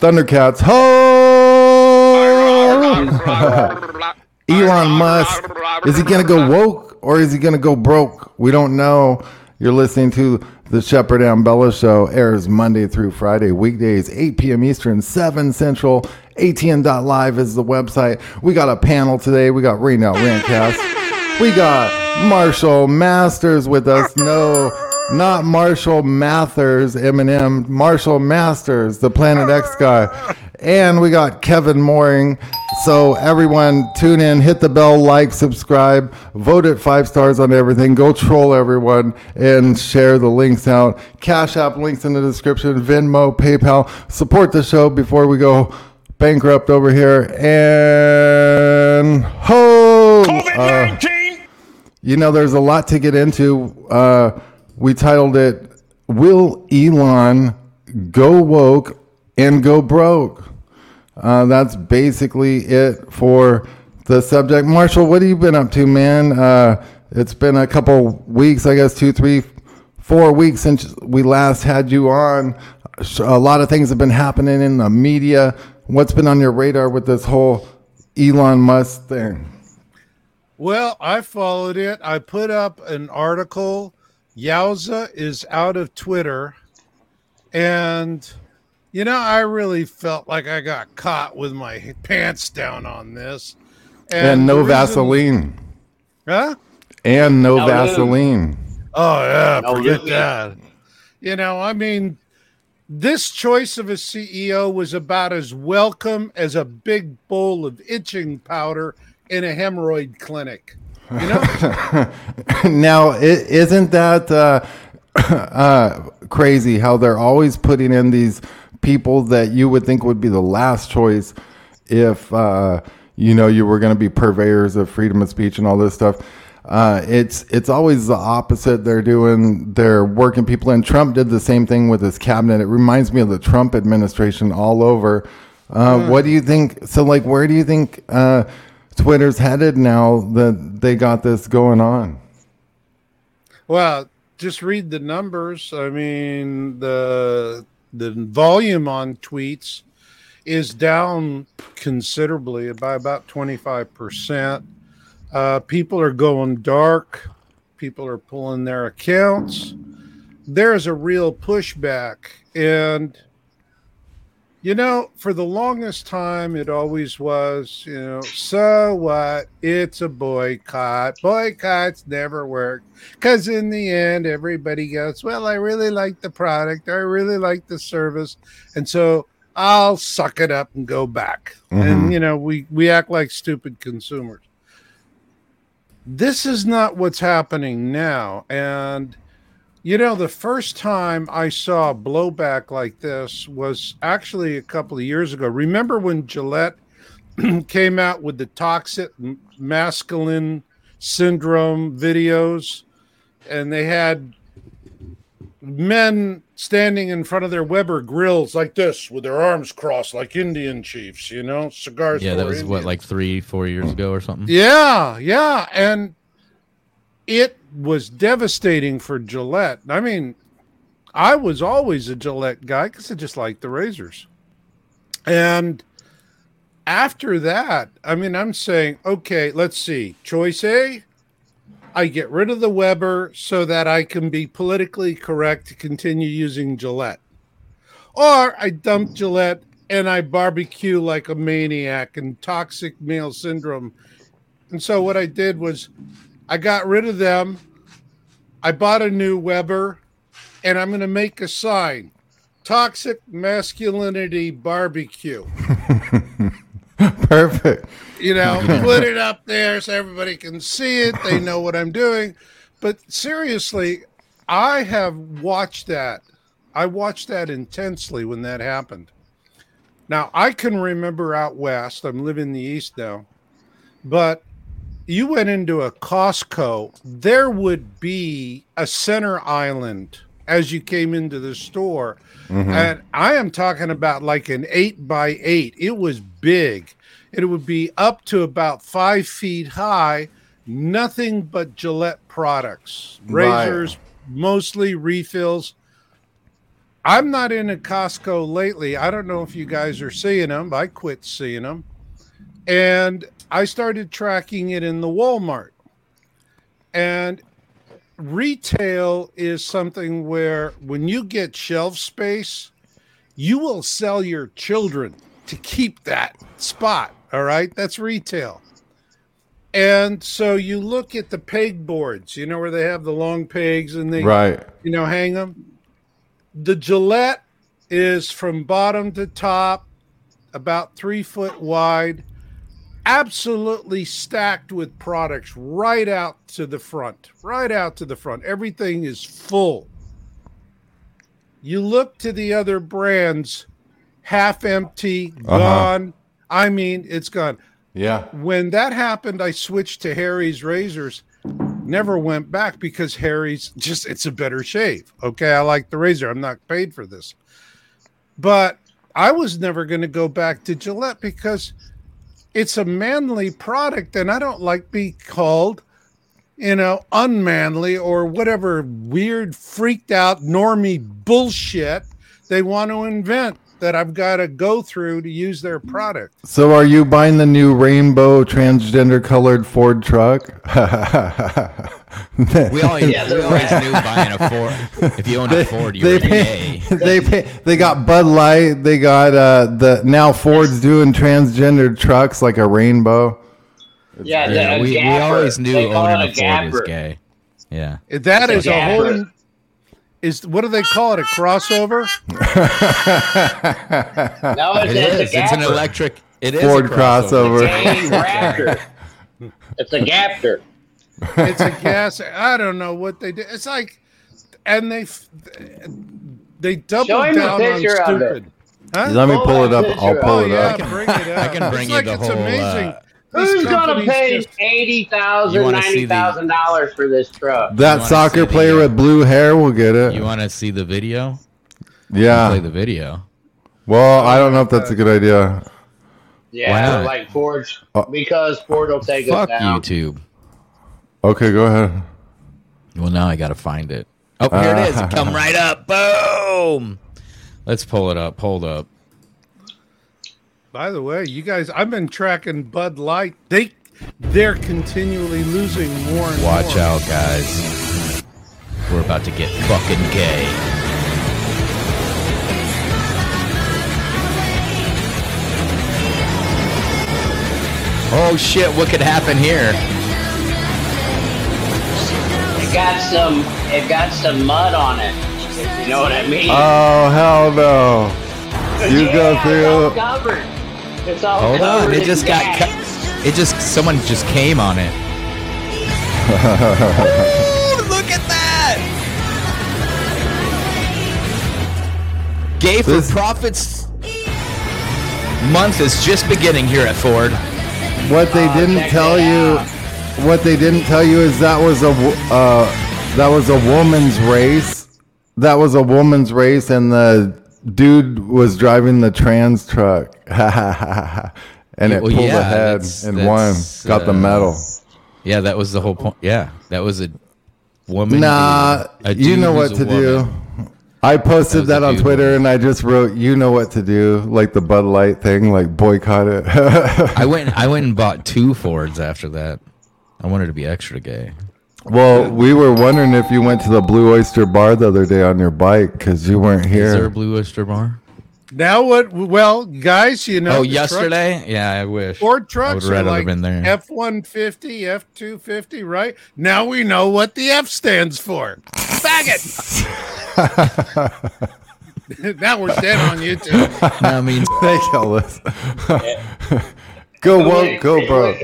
Thundercats, ho! Elon Musk, is he going to go woke or is he going to go broke? We don't know. You're listening to the Shepard Ambellas Show. Airs Monday through Friday, weekdays, 8 p.m. Eastern, 7 Central. ATN.live is the website. We got a panel today. We got Rain Out Rantcast. We got Marshall Masters with us. No, not Marshall Mathers, Eminem. Marshall Masters, the Planet X guy. And we got Kevin Mooring. So everyone tune in, hit the bell, like, subscribe, vote it five stars on everything. Go troll everyone and share the links out. Cash App links in the description, Venmo, PayPal. Support the show before we go bankrupt over here. And ho! COVID Uh, you know, there's a lot to get into. Uh, we titled it Will Elon Go Woke and Go Broke? Uh, that's basically it for the subject. Marshall, what have you been up to, man? Uh, it's been a couple weeks, I guess, two, three, four weeks since we last had you on. A lot of things have been happening in the media. What's been on your radar with this whole Elon Musk thing? Well, I followed it. I put up an article. Yowza is out of Twitter. And you know, I really felt like I got caught with my pants down on this. And, and no reason... Vaseline. Huh? And no, no Vaseline. Oh, yeah. No forget that. You know, I mean, this choice of a CEO was about as welcome as a big bowl of itching powder in a hemorrhoid clinic. You know? now, isn't that uh, uh, crazy how they're always putting in these people that you would think would be the last choice if uh, you know you were going to be purveyors of freedom of speech and all this stuff. Uh, it's it's always the opposite. They're doing they're working people in. Trump did the same thing with his cabinet. It reminds me of the Trump administration all over. Uh, mm. What do you think? So, like, where do you think uh, Twitter's headed now that they got this going on? Well, just read the numbers. I mean, the the volume on tweets is down considerably by about 25%. Uh, people are going dark. People are pulling their accounts. There's a real pushback. And, you know, for the longest time, it always was, you know, so what? It's a boycott. Boycotts never work. Because in the end, everybody goes, well, I really like the product. I really like the service. And so I'll suck it up and go back. Mm-hmm. And, you know, we, we act like stupid consumers this is not what's happening now. And, you know, the first time I saw blowback like this was actually a couple of years ago. Remember when Gillette came out with the toxic masculine syndrome videos and they had men standing in front of their Weber grills like this with their arms crossed like Indian chiefs, you know, cigars. Yeah, that was what, like three, four years ago or something? Yeah, yeah. And it was devastating for Gillette. I mean, I was always a Gillette guy because I just liked the razors. And after that, I mean, I'm saying, okay, let's see. Choice A, I get rid of the Weber so that I can be politically correct to continue using Gillette. Or I dump Gillette and I barbecue like a maniac and toxic male syndrome. And so what I did was I got rid of them. I bought a new Weber and I'm going to make a sign Toxic Masculinity Barbecue. Perfect. You know, put it up there so everybody can see it. They know what I'm doing. But seriously, I have watched that. I watched that intensely when that happened. Now, I can remember out west, I'm living in the east now, but you went into a Costco, there would be a center island as you came into the store. Mm-hmm. And I am talking about like an eight by eight. It was big. It would be up to about five feet high, nothing but Gillette products, razors, right. mostly refills. I'm not in a Costco lately. I don't know if you guys are seeing them. I quit seeing them. And I started tracking it in the Walmart. And retail is something where when you get shelf space, you will sell your children to keep that spot. All right. That's retail. And so you look at the peg boards, you know, where they have the long pegs and they, Right. you know, hang them. The Gillette is from bottom to top, about three foot wide, absolutely stacked with products right out to the front, right out to the front. Everything is full. You look to the other brands, half empty, Uh-huh. gone. I mean, it's gone Yeah. when that happened, I switched to Harry's razors. Never went back because Harry's just it's a better shave. Okay, I like the razor. I'm not paid for this. But I was never going to go back to Gillette because it's a manly product and I don't like be called you know unmanly or whatever weird freaked out normie bullshit they want to invent that I've got to go through to use their product. So are you buying the new rainbow transgender colored Ford truck? We always, Yeah, we they're always rad. knew buying a Ford. If you owned a Ford, you they were pay, gay. they pay, they got Bud Light. They got uh, the now Ford's doing transgender trucks like a rainbow. Yeah, the, Yeah, a we, we always knew They owning it a Ford was gay. Yeah. That It's is a a whole gapper. Is what do they call it? A crossover? No, it's, It it's is. a It's an electric. It is Ford a crossover. It's a raptor. It's a gapter. It's a gas. I don't know what they did. It's like, and they they double Show him a down on picture of it. stupid. Huh? Let me Pull pull it up. I'll up. pull Oh it yeah, up. bring it up. I can bring it's you like the it's whole, amazing. uh, These Who's gonna pay just- eighty You thousand, wanna see ninety the- thousand dollars for this truck? That soccer see the, player uh, with blue hair will get it. You want to see the video? yeah. Play the video. well, I don't know if that's a good idea. Yeah, like Ford, Uh, because Ford will take Fuck us down. YouTube. Okay, go ahead. Well, now I got to find it. Oh, here it is. It come right up. Boom. Let's pull it up. Hold up. By the way, you guys, I've been tracking Bud Light. They they're continually losing more and Watch more. out, guys. We're about to get fucking gay. Oh shit, what could happen here? It got some, it got some mud on it. You know what I mean? Oh hell no! You yeah, go It's all through. Covered. It's all Hold on, it in just got gas. cut. It just someone just came on it. Ooh, look at that! Gay for This- Profits month is just beginning here at Ford. What they Oh, didn't check tell you, out. what they didn't tell you is that was a uh, that was a woman's race. That was a woman's race, and the dude was driving the trans truck, and it Well, pulled yeah, ahead that's- and won. that's, Got the uh, medal. Yeah, that was the whole point. Yeah, that was a woman. Nah, dude. You know what to do. I posted was that, on Twitter, woman. and I just wrote, "You know what to do," like the Bud Light thing, like boycott it. I went. I went and bought two Fords after that. I wanted to be extra gay. Well, we were wondering if you went to the Blue Oyster Bar the other day on your bike because you weren't Is there a here. Blue Oyster Bar? Now what? Well, guys, you know. oh, the truck- yesterday? Yeah, I wish. Ford I trucks are like have there. F one fifty, F two fifty, right? Now we know what the F stands for. Faggot. now we're dead on YouTube. that means Thank you, Ellis. go woke, go bro.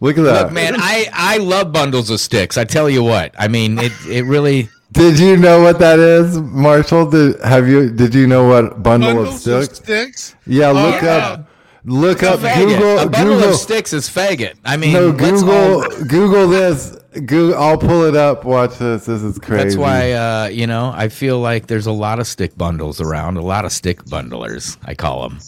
Look at that. Look, man, I, I love bundles of sticks. I tell you what. I mean, it it really. Did you know what that is, Marshall? Did have you? Did you know what bundle of Bundles of sticks? sticks. Yeah, look yeah. up. Look up Faggot. Google. a bundle Google. of sticks is faggot. I mean, No, Google. all- Google this. Google. I'll pull it up. Watch this. This is crazy. That's why, uh, you know, I feel like there's a lot of stick bundles around, a lot of stick bundlers, I call them.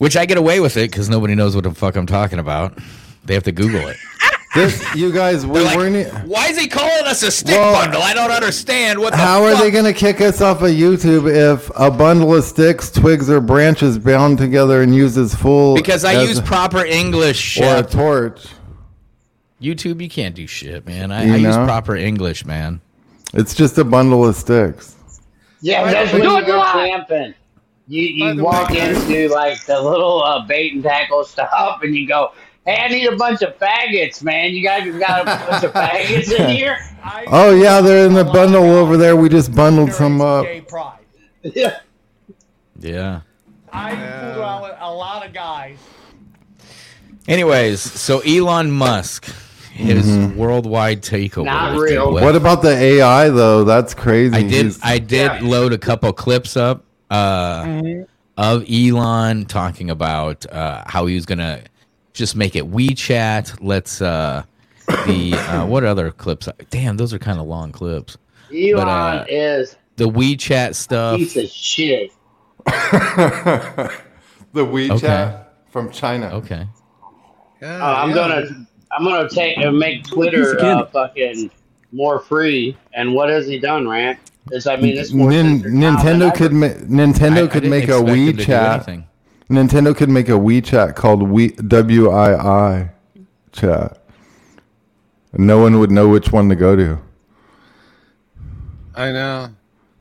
Which I get away with it because nobody knows what the fuck I'm talking about. They have to Google it. This, you guys, we like, weren't. e- Why is he calling us a stick Well, bundle? I don't understand. What the How are fuck? they going to kick us off of YouTube if a bundle of sticks, twigs, or branches bound together and used as full? Because I as use proper English. or a Chef. torch. YouTube, you can't do shit, man. I, You I use know? proper English, man. It's just a bundle of sticks. Yeah, By that's the when you go camping. You you walk way- into like the little uh, bait and tackle stuff, and you go, "Hey, I need a bunch of faggots, man. You guys got a bunch of faggots in here?" Oh yeah, they're in the bundle over there. We just bundled some up. Gay pride. Yeah. Yeah. I Yeah. fooled around with a lot of guys. Anyways, so Elon Musk, his Mm-hmm. worldwide takeover. Not real. What about the AI though? That's crazy. I did. He's- I did load a couple clips up uh, Mm-hmm. of Elon talking about uh, how he was gonna just make it WeChat. Let's uh, the uh, what other clips? Damn, those are kind of long clips. Elon But, uh, is The WeChat a stuff. piece of shit. the WeChat Okay. from China. Okay. Uh, I'm yeah. gonna I'm gonna take and make Twitter uh, fucking more free. And what has he done, Rant? It's I mean it's more Nin- censored now Nintendo could ma- I- I Nintendo could didn't make a expect him to WeChat. Nintendo could make a WeChat called we W I I chat. No one would know which one to go to. I know.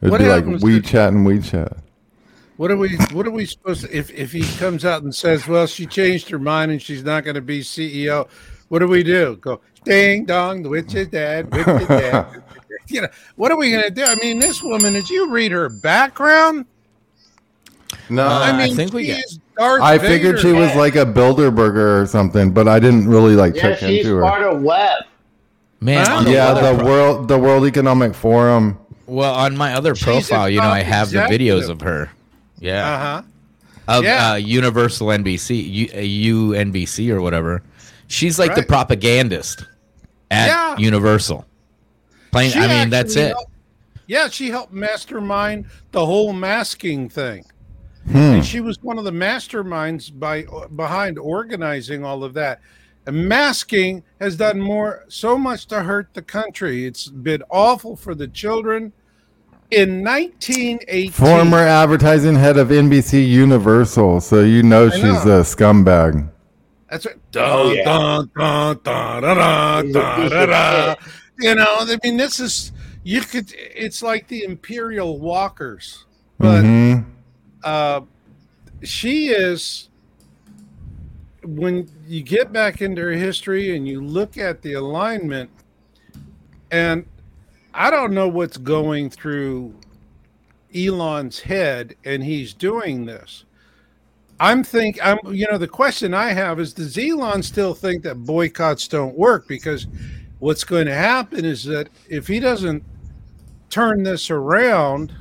It'd What be like happens to- WeChat and WeChat. What are we? What are we supposed to? If if he comes out and says, "Well, she changed her mind and she's not going to be CEO," what do we do? Go ding dong, the witch is dead. Witch is dead. you know what are we going to do? I mean, this woman. Did you read her background? No, Uh, I I think we get- is Darth I figured Vader. she was like a Bilderberger or something, but I didn't really like Yeah, check into her. part of Web. Man, Huh? on the yeah, the pro- world, the World Economic Forum. well, on my other She's profile, you know, I top have the videos of her. Yeah. Uh huh. of Yeah. uh, Universal NBC, U, uh, UNBC or whatever. She's like the propagandist at Yeah. Universal. Playing, I mean, that's it. Yeah, she helped mastermind the whole masking thing. Hmm. And she was one of the masterminds by behind organizing all of that. And masking has done more so much to hurt the country. It's been awful for the children. In 1918, Former advertising head of NBC Universal, so you know she's know. a scumbag. That's right. Oh, Dun, yeah. dun, dun, dun, dun, dun, He's a dun, piece dun, of dun. shit. You know, I mean, this is you could. It's like the Imperial Walkers, but Mhm. uh, she is. When you get back into her history and you look at the alignment, and I don't know what's going through Elon's head, and he's doing this. I'm think I'm you know the question I have is does Elon still think that boycotts don't work because what's going to happen is that if he doesn't turn this around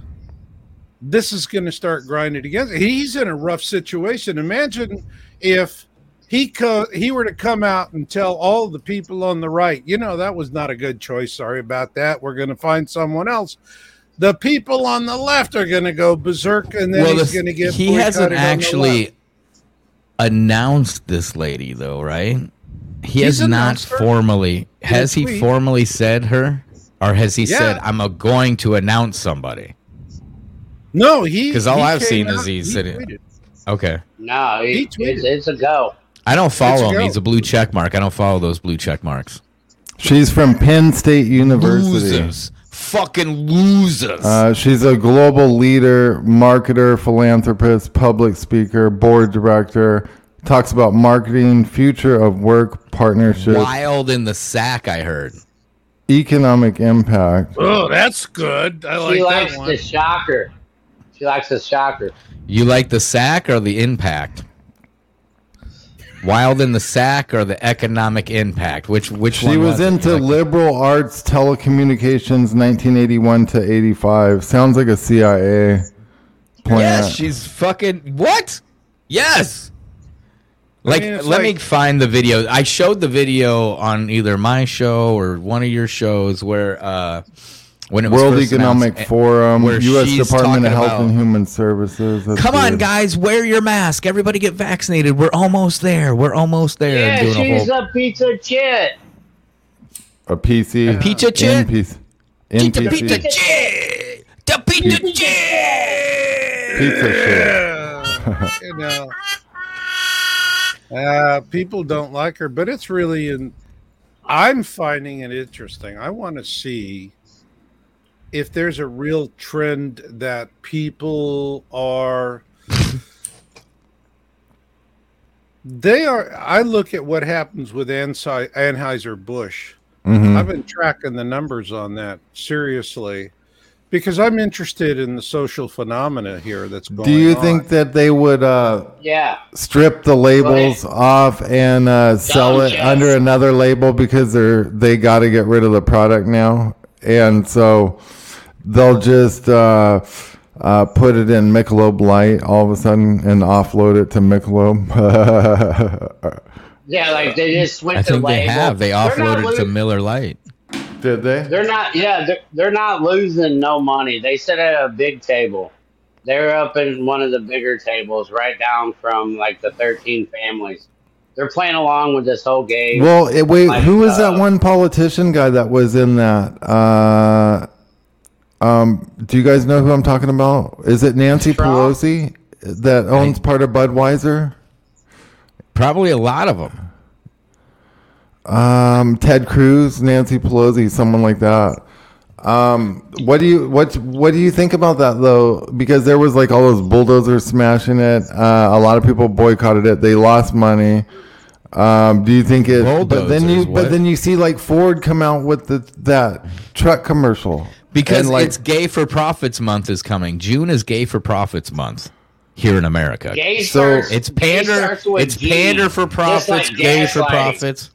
this is going to start grinding against. He's in a rough situation. Imagine if he co- he were to come out and tell all the people on the right you know that was not a good choice. Sorry about that. We're going to find someone else. The people on the left are going to go berserk and then well, he's going to get he hasn't boycotted on the actually announced this lady, though, right? He He's has not formally. Has he tweet. formally said her, or has he Yeah. said, "I'm a going to announce somebody"? No, he because all he I've came seen is he's he he said it. tweeted. Okay. No, He he, tweeted. it's, it's a go. I don't follow Let's him. go. He's a blue check mark. I don't follow those blue check marks. She's from Penn State University. Losers. Fucking losers. Uh, she's a global leader, marketer, philanthropist, public speaker, board director. Talks about marketing, future of work, partnership, Wild in the sack, I heard. economic impact. Oh, that's good. I like she that likes one. the shocker. She likes the shocker. You like the sack or the impact? Wild in the sack or the economic impact? Which which She one was it? into like- liberal arts, telecommunications, 1981 to 85. Sounds like a CIA plant. Yes, she's fucking what? Yes. Like, mean, it's let me find the video. I showed the video on either my show or one of your shows where, uh, when it was World first Economic announced- Forum, where U.S. Department of talking Health and Human Services. That's Come on, good. guys, wear your mask. Everybody get vaccinated. We're almost there. We're almost there. Yeah, and doing a she's whole, a piece of shit. A PC. A pizza in chip? PC. In The PC. pizza chip. The pizza chip. Pizza shit. Yeah, you know, uh, people don't like her, but it's really in. I'm finding it interesting. I want to see if there's a real trend that people are. they are. I look at what happens with Ansi- Anheuser Busch. Mhm. I've been tracking the numbers on that seriously because I'm interested in the social phenomena here that's going on. Do you on. think that they would uh, Yeah. strip the labels off and uh, sell it Yes. under another label because they're they got to get rid of the product now, and so they'll just uh, uh, put it in Michelob Light all of a sudden and offload it to Michelob. Yeah, like they just switched I think the they have. They They're offloaded to Miller Lite. Did they? They're not. Yeah, they're, they're not losing no money. They sit at a big table. They're up in one of the bigger tables, right down from like the thirteen families. They're playing along with this whole game. Well, it, wait, Like, who was that uh, one politician guy that was in that? Uh, um, do you guys know who I'm talking about? Is it Nancy Trump? Pelosi that owns part of Budweiser? Probably a lot of them. Um, Ted Cruz, Nancy Pelosi, someone like that. Um, what do you what what do you think about that though? Because there was like all those bulldozers smashing it. Uh, a lot of people boycotted it. They lost money. Um, do you think it? But then you Bulldozers, but then you see like Ford come out with the that truck commercial Because like, it's Gay for Profits month is coming. June is Gay for Profits month here in America. Gay So, starts- It's pander. It's G, pander for profits. like gay for gaslighting. profits.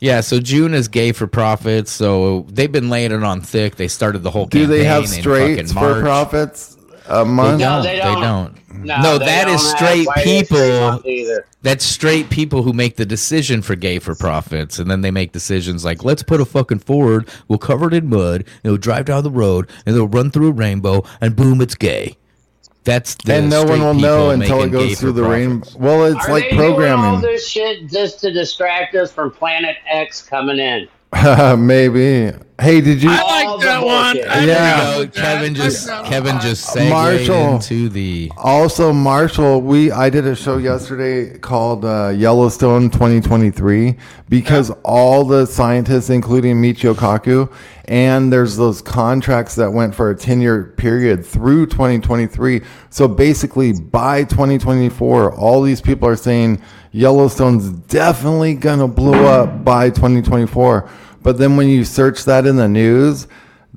Yeah, so June is gay for profits. So they've been laying it on thick. They started the whole. do they have campaign in straights fucking for March. profits a They month? don't. No, they they don't. don't. No, No, they that don't is have straight people. Month. That's straight people who make the decision for gay for profits, and then they make decisions like, let's put a fucking Ford, we'll cover it in mud, and it'll drive down the road, and it'll run through a rainbow, and boom, it's gay. That's the and no one will know until it goes through for the rain. Well, it's Are like they doing all programming. this shit just to distract us from Planet X coming in? Maybe. Hey, did you? I like the that one. I Yeah. There you agree go. that. Kevin just That's- Kevin just segued Marshall. into the Also, Marshall, we I did a show yesterday called uh, Yellowstone 2023 because all the scientists, including Michio Kaku, and there's those contracts that went for a 10 year period through 2023. So basically, by 2024, all these people are saying Yellowstone's definitely gonna blow up by 2024. But then when you search that in the news,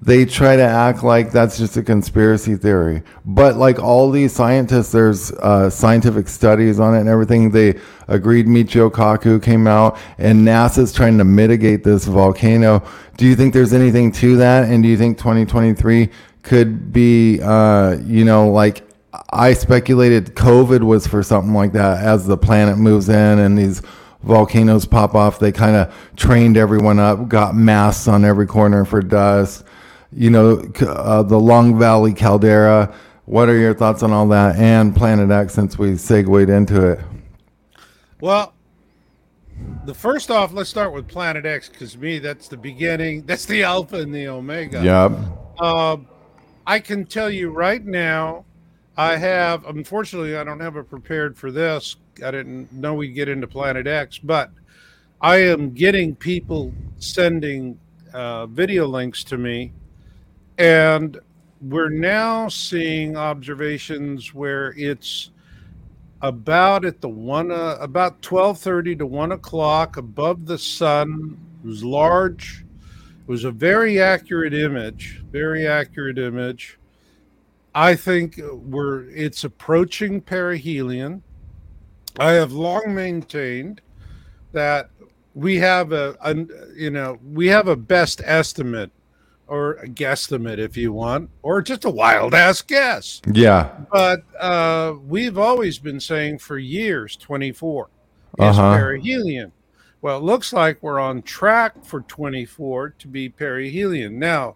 they try to act like that's just a conspiracy theory. But like all these scientists, there's uh, scientific studies on it and everything. They agreed Michio Kaku came out and NASA's trying to mitigate this volcano. Do you think there's anything to that? And do you think 2023 could be, uh, you know, like I speculated COVID was for something like that as the planet moves in and these volcanoes pop off. They kind of trained everyone up, got masks on every corner for dust. You know, uh, the Long Valley caldera. What are your thoughts on all that and Planet X since we segued into it? Well, the first off, let's start with Planet X because me, that's the beginning. That's the alpha and the omega. Yep. Um, I can tell you right now, I have. Unfortunately, I don't have it prepared for this. I didn't know we'd get into Planet X, but I am getting people sending uh, video links to me, and we're now seeing observations where it's about at the one uh, about twelve thirty to one o'clock above the sun. It was large. It was a very accurate image. Very accurate image. I think we're it's approaching perihelion. I have long maintained that we have a, a you know we have a best estimate or a guesstimate if you want or just a wild ass guess Yeah. but uh, we've always been saying for years 24 is Uh-huh. perihelion. Well, it looks like we're on track for 24 to be perihelion. Now,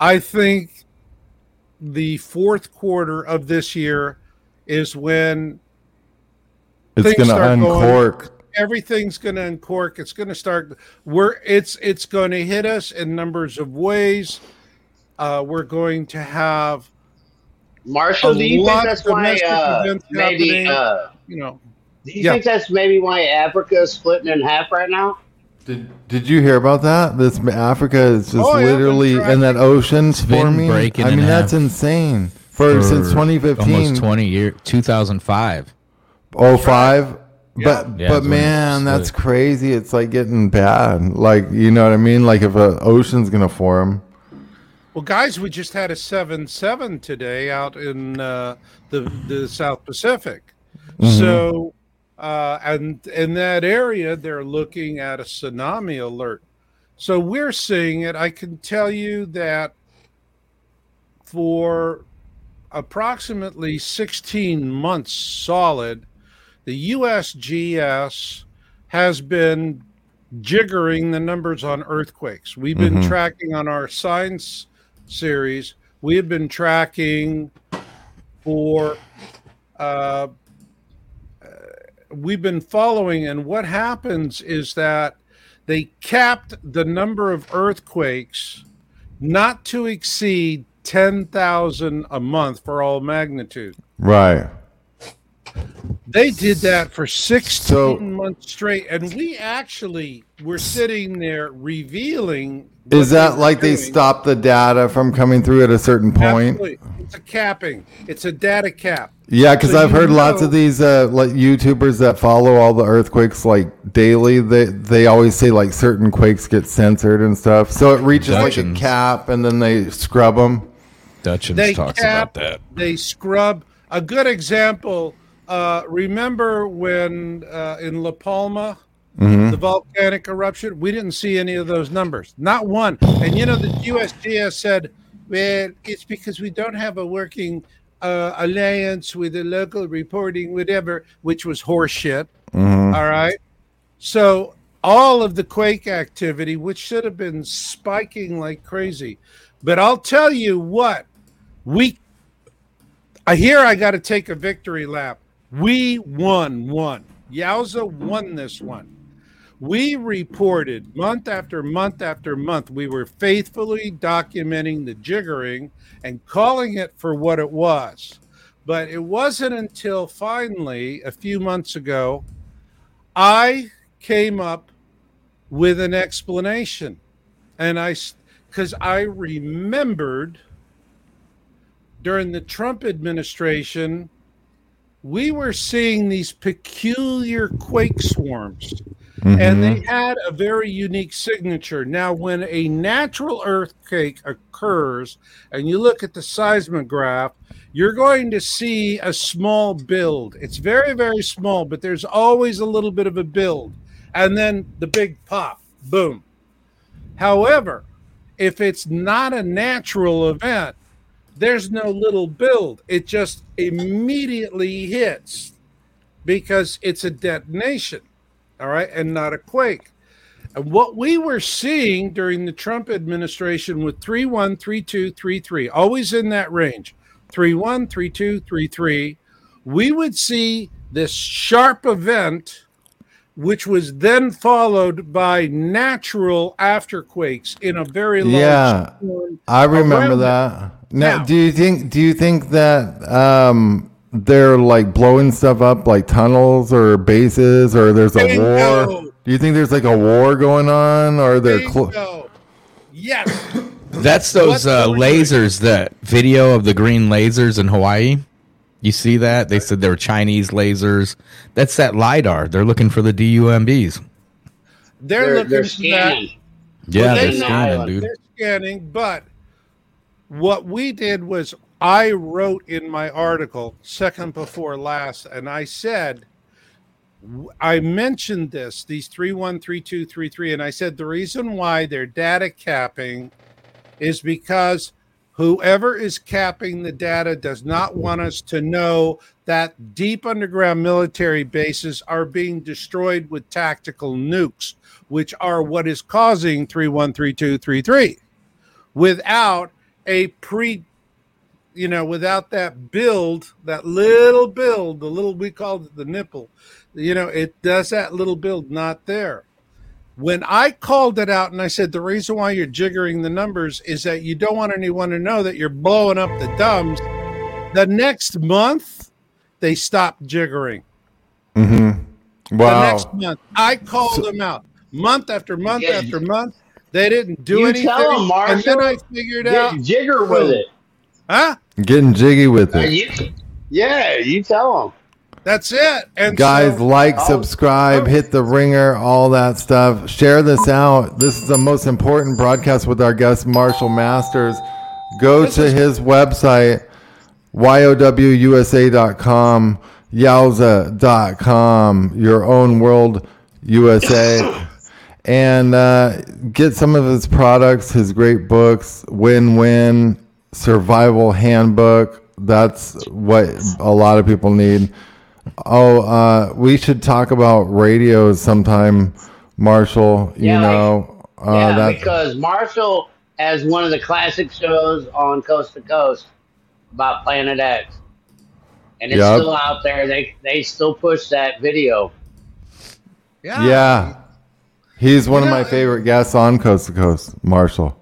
I think the fourth quarter of this year is when It's Things going to start going- uncork. everything's going to uncork. It's going to start. We're it's it's going to hit us in numbers of ways. Uh, we're going to have Marshall, a do you think that's why uh, maybe uh, you know do you Yeah. think that's maybe why Africa is splitting in half right now? Did, did you hear about that? This Africa is just Oh, yeah, literally in that ocean forming. breaking I in mean, that's half insane. For, since for 2015, almost 20 year 2005 oh five. But Yeah, but it's when it man, that's crazy. It's like getting bad. Like you know what I mean? Like if an ocean's gonna form. Well, guys, we just had a seven seven today out in uh, the the South Pacific. So, uh, and in that area, they're looking at a tsunami alert. So we're seeing it. I can tell you that for approximately 16 months solid, the USGS has been jiggering the numbers on earthquakes. We've been Mhm. tracking on our science series, we have been tracking for, uh, we've been following, and what happens is that they capped the number of earthquakes not to exceed 10,000 a month for all magnitude. Right. They did that for 16 So- months straight, and we actually were sitting there revealing. What Is that were like they doing. stop the data from coming through at a certain point? Absolutely. It's a capping. It's a data cap. Yeah, because So I've you heard lots know- of these uh, like YouTubers that follow all the earthquakes like daily. They they always say like certain quakes get censored and stuff. So it reaches like a Dutchsinse. cap, and then they scrub them. Dutchsinse They talks cap, about that They scrub. A good example. Uh, remember when uh, in La Palma, Mm-hmm. the volcanic eruption? We didn't see any of those numbers. Not one. And you know, the USGS said, well, it's because we don't have a working uh, alliance with the local reporting, whatever, which was horseshit. Mm-hmm. All right. So all of the quake activity, which should have been spiking like crazy, but I'll tell you what, we I hear I got to take a victory lap. We won one. Yowza won this one. We reported month after month after month. We were faithfully documenting the jiggering and calling it for what it was. But it wasn't until finally, a few months ago, I came up with an explanation. And I, because I remembered during the Trump administration, we were seeing these peculiar quake swarms. And they mm-hmm. had a very unique signature. Now, when a natural earthquake occurs and you look at the seismograph, you're going to see a small build. It's very, very small, but there's always a little bit of a build. And then the big pop, boom. However, if it's not a natural event, there's no little build. It just immediately hits because it's a detonation, all right, and not a quake. And what we were seeing during the Trump administration with 313233, always in that range, 313233, we would see this sharp event which was then followed by natural afterquakes in a very large Yeah. I remember that. Now, Now- do you think do you think that um, they're like blowing stuff up like tunnels or bases or there's a Bingo. war? Do you think there's like a war going on or they're clo- Yes. That's those uh, lasers. That video of the green lasers in Hawaii. You see that? They said they were Chinese lasers. That's that lidar. They're looking for the DUMBs. They're, They're, looking they're for that. scanning. Yeah, they they're scanning, dude. They're scanning, but what we did was I wrote in my article, second before last, and I said, I mentioned this, these 313233, and I said the reason why they're data capping is because whoever is capping the data does not want us to know that deep underground military bases are being destroyed with tactical nukes, which are what is causing 313233 without a pre you know, without that build, that little build, the little we call it the nipple, you know, it does that little build not there. When I called it out and I said the reason why you're jiggering the numbers is that you don't want anyone to know that you're blowing up the dumbs. The next month, they stopped jiggering. Mm-hmm. The next month, I called them out month after month Yeah, after month. They didn't do You anything. tell 'em, and then I figured out, Get jigger with it. huh? Getting jiggy with it. you, yeah, you tell them. That's it. And Guys, so, like, Oh. subscribe, hit the ringer, all that stuff. Share this out. This is the most important broadcast with our guest, Marshall Masters. Go This to is- his website, yowusa.com, yowza.com, your own world USA, and uh, get some of his products, his great books, Win Win, Survival Handbook. That's what a lot of people need. Oh, uh, we should talk about radios sometime, Marshall. You Yeah, like- know, uh, yeah, that because Marshall has one of the classic shows on Coast to Coast about Planet X, and it's Yep. still out there. They they still push that video. yeah. yeah, he's one You of my favorite guests on Coast to Coast, Marshall.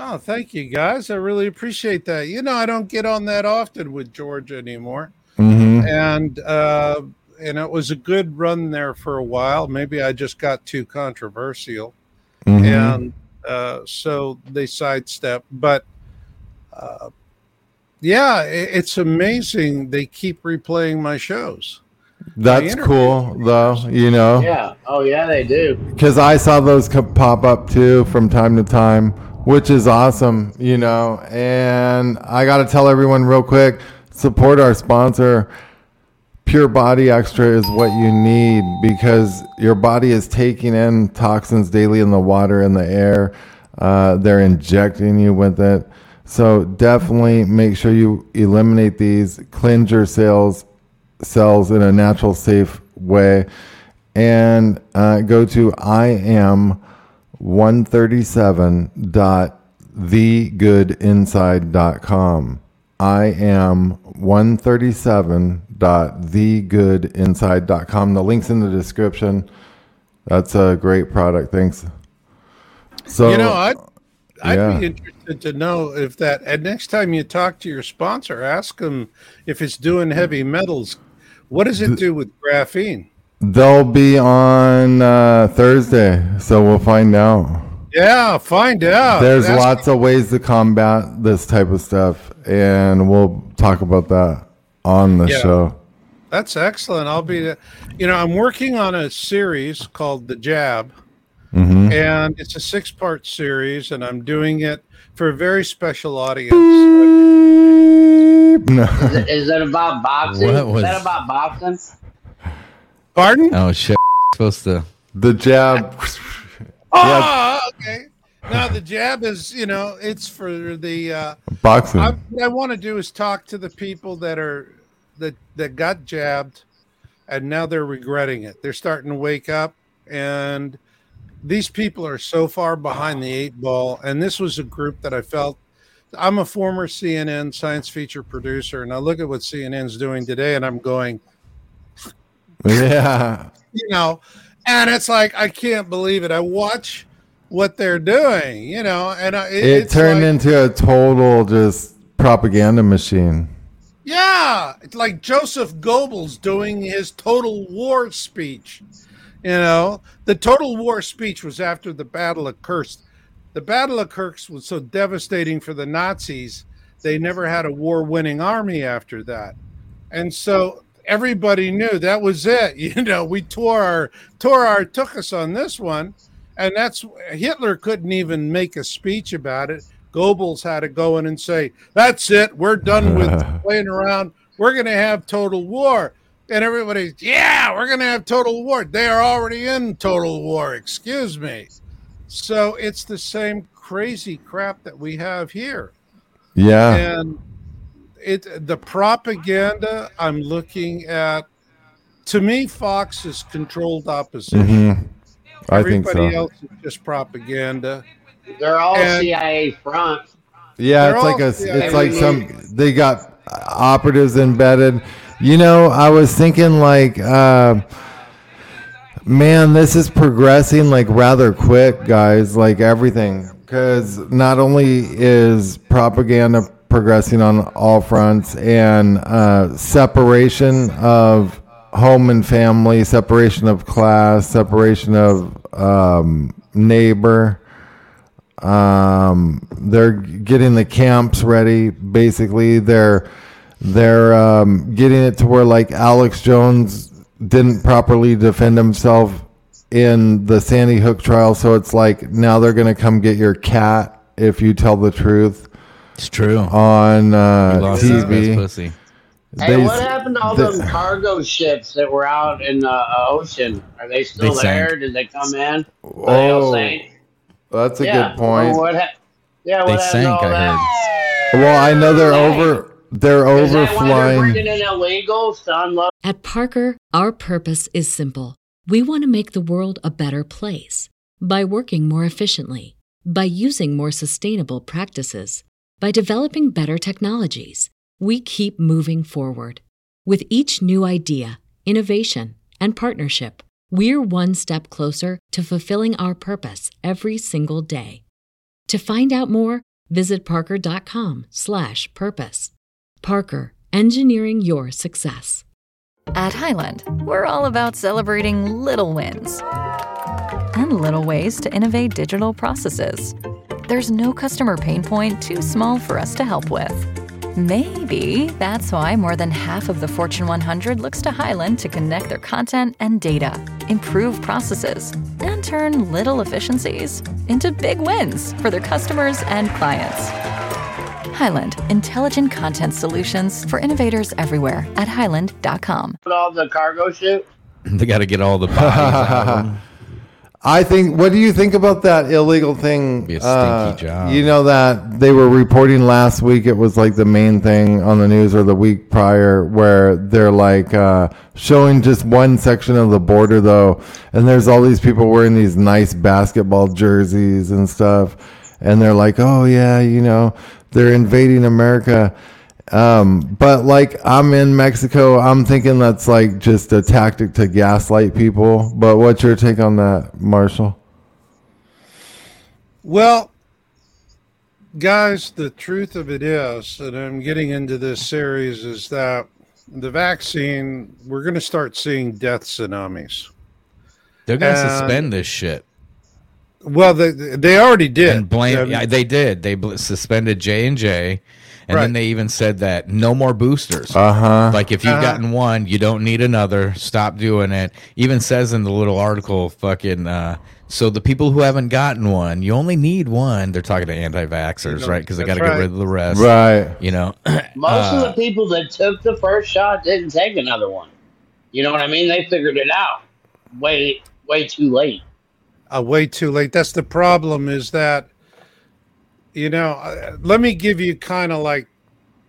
Oh, thank you guys. I really appreciate that. You know, I don't get on that often with George anymore. hmm And uh and it was a good run there for a while. Maybe I just got too controversial. hmm and uh, so they sidestep. But uh, yeah, it, it's amazing they keep replaying my shows. That's cool, though. You know, Yeah. Oh yeah, they do. because I saw those pop up too from time to time, which is awesome. You know, and I got to tell everyone real quick: support our sponsor. Pure Body Extra is what you need because your body is taking in toxins daily in the water and the air. Uh, they're injecting you with it. So definitely make sure you eliminate these, cleanse your cells, cells in a natural, safe way, and uh, go to I am 137.thegoodinside.com. I am 137.thegoodinside.com. The link's in the description. That's a great product. Thanks. So, you know, I'd, I'd yeah. be interested to know if that. And next time you talk to your sponsor, ask them if it's doing heavy metals. What does it do with graphene? They'll be on uh, Thursday, so we'll find out. Yeah, find out. There's Ask- lots of ways to combat this type of stuff, and we'll talk about that on the Yeah. show. That's excellent. I'll be, you know, I'm working on a series called The Jab, hmm and it's a six part series, and I'm doing it for a very special audience. No. Is it, is it about boxing? What was- Is that about boxing? Pardon? Oh shit! Supposed to. the jab. Oh, okay. Now the jab is, you know, it's for the. Uh, Boxing. I, what I want to do is talk to the people that are that that got jabbed, and now they're regretting it. They're starting to wake up, and these people are so far behind the eight ball. And this was a group that I felt. I'm a former CNN science feature producer, and I look at what CNN's doing today, and I'm going, yeah. you know, and it's like I can't believe it. I watch what they're doing, you know, and I, it, It turned like- into a total just propaganda machine. Yeah, it's like Joseph Goebbels doing his total war speech. You know, the total war speech was after the Battle of Kursk. The Battle of Kursk was so devastating for the Nazis, they never had a war winning army after that. And so everybody knew that was it. You know, we tore our tore our took us on this one. And that's Hitler couldn't even make a speech about it. Goebbels had to go in and say, That's it, we're done with playing around. We're gonna have total war. And everybody's, yeah, we're gonna have total war. They are already in total war, excuse me. So it's the same crazy crap that we have here Yeah. and it the propaganda i'm looking at to me fox is controlled opposition hmm I think everybody so. else is just propaganda They're all And- CIA front. Yeah, it's like a, yeah, it's like some they got operatives embedded. You know, I was thinking like, uh, man, this is progressing like rather quick, guys. Like everything, because not only is propaganda progressing on all fronts and uh, separation of home and family, separation of class, separation of um, neighbor. Um, they're getting the camps ready. Basically, they're they're um, getting it to where like Alex Jones didn't properly defend himself in the Sandy Hook trial, so it's like now they're gonna come get your cat if you tell the truth It's true. on uh, Lost TV. pussy. Hey, what happened to all they- them cargo ships that were out in the uh, ocean? Are they still They there? sank. Did they come in? Are they all Oh, sank? that's a yeah. good point. Well, what ha- yeah, They what happened sank, I that? Well, I know they're Dang. over. They're Is they're overflying. bringing in illegals to unload? At Parker, our purpose is simple. We want to make the world a better place by working more efficiently, by using more sustainable practices, by developing better technologies. We keep moving forward. With each new idea, innovation, and partnership, we're one step closer to fulfilling our purpose every single day. To find out more, visit parker.com/purpose. Parker, engineering your success. At Highland, we're all about celebrating little wins and little ways to innovate digital processes. There's no customer pain point too small for us to help with. Maybe that's why more than half of the Fortune 100 looks to Highland to connect their content and data, improve processes, and turn little efficiencies into big wins for their customers and clients. Highland, intelligent content solutions for innovators everywhere at highland.com. all the cargo ship? They got to get all the bodies out of 'em. I think. What do you think about that illegal thing? Be a Uh, stinky job. You know that they were reporting last week. It was like the main thing on the news, or the week prior, where they're like uh, showing just one section of the border, though, and there's all these people wearing these nice basketball jerseys and stuff, and they're like, "Oh yeah, you know, they're invading America." Um, but like I'm in Mexico, I'm thinking that's like just a tactic to gaslight people. But what's your take on that, Marshall? Well, guys, the truth of it is, and I'm getting into this series, is that the vaccine, we're going to start seeing death tsunamis. They're going to suspend this shit Well, they, they already did. and blame. Um, yeah, they did. They bl- suspended J and J, and Right. then they even said that no more boosters. Uh huh. Like if you've Uh-huh. gotten one, you don't need another. Stop doing it. Even says in the little article, fucking. Uh, so the people who haven't gotten one, you only need one. They're talking to anti-vaxxers, right? Because they got That's to get rid of the rest. Right. You know. Most of Uh, the people that took the first shot didn't take another one. You know what I mean? They figured it out way, way too late. uh, way too late. That's the problem. Is that you know? Uh, let me give you kind of like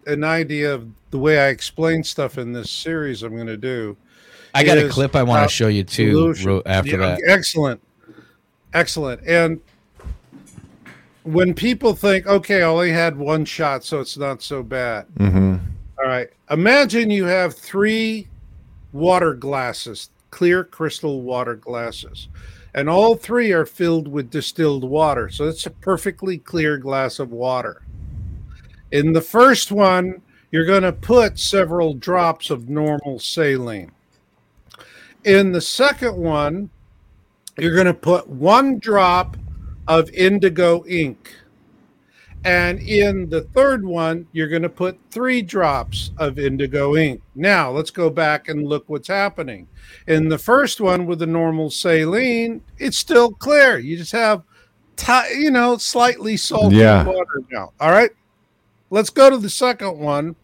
an idea of the way I explain stuff in this series. I'm going to do. I got a clip I want to show you too. solution. After Yeah, that, excellent, excellent. And when people think, okay, I only had one shot, so it's not so bad. Mm-hmm. All right. Imagine you have three water glasses, clear crystal water glasses, and all three are filled with distilled water. So it's a perfectly clear glass of water. In the first one, you're going to put several drops of normal saline. In the second one, you're going to put one drop of indigo ink. And in the third one, you're going to put three drops of indigo ink. Now, let's go back and look what's happening. In the first one with the normal saline, it's still clear. You just have, ti- you know, slightly salty Yeah. water now. All right. Let's go to the second one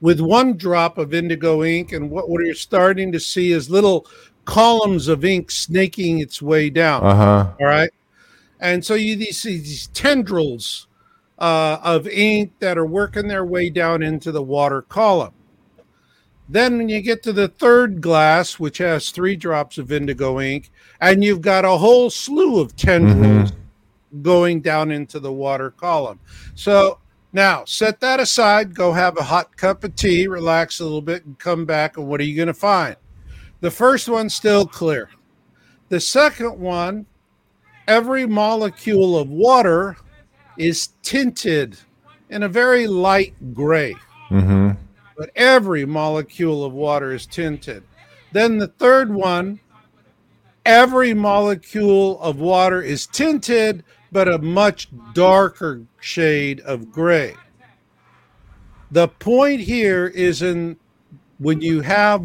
with one drop of indigo ink. And what, what you're starting to see is little columns of ink snaking its way down. Uh huh. All right. And so you these, see these tendrils uh, of ink that are working their way down into the water column. Then, when you get to the third glass, which has three drops of indigo ink, and you've got a whole slew of tendrils going down into the water column. So now set that aside, go have a hot cup of tea, relax a little bit, and come back. And what are you going to find? The first one's still clear. The second one, every molecule of water is tinted in a very light gray. Mm-hmm. But every molecule of water is tinted. Then the third one, every molecule of water is tinted, but a much darker shade of gray. The point here is in when you have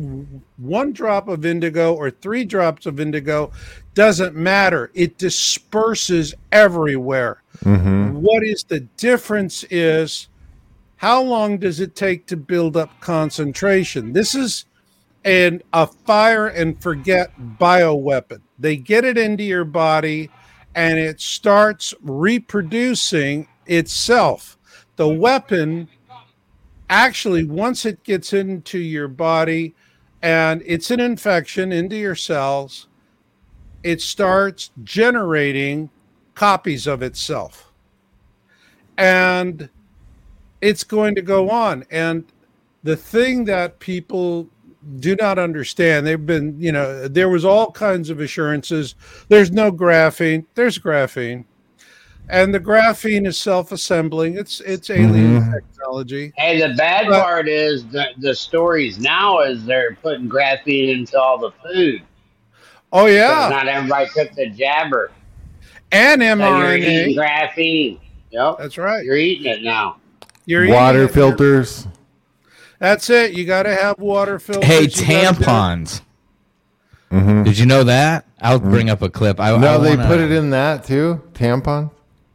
one drop of indigo or three drops of indigo, doesn't matter. It disperses everywhere. Mm-hmm. What is the difference is how long does it take to build up concentration? This is an a fire and forget bioweapon. They get it into your body and it starts reproducing itself. The weapon actually once it gets into your body and it's an infection into your cells, it starts generating copies of itself. And it's going to go on. And the thing that people do not understand, they've been, you know, there was all kinds of assurances. There's no graphene. There's graphene. And the graphene is self-assembling. It's it's alien Mhm. technology. Hey, the bad But- part is the the stories now is they're putting graphene into all the food. Oh 'Cause yeah, Not everybody took the jabber. and So you're mRNA. eating graphene. Yep. That's right. You're eating it now. You're eating Water it. filters. That's it. You got to have water filters. Hey, You tampons. Mm-hmm. Did you know that? I'll bring up a clip. I, No, I they wanna- put it in that too. Tampon.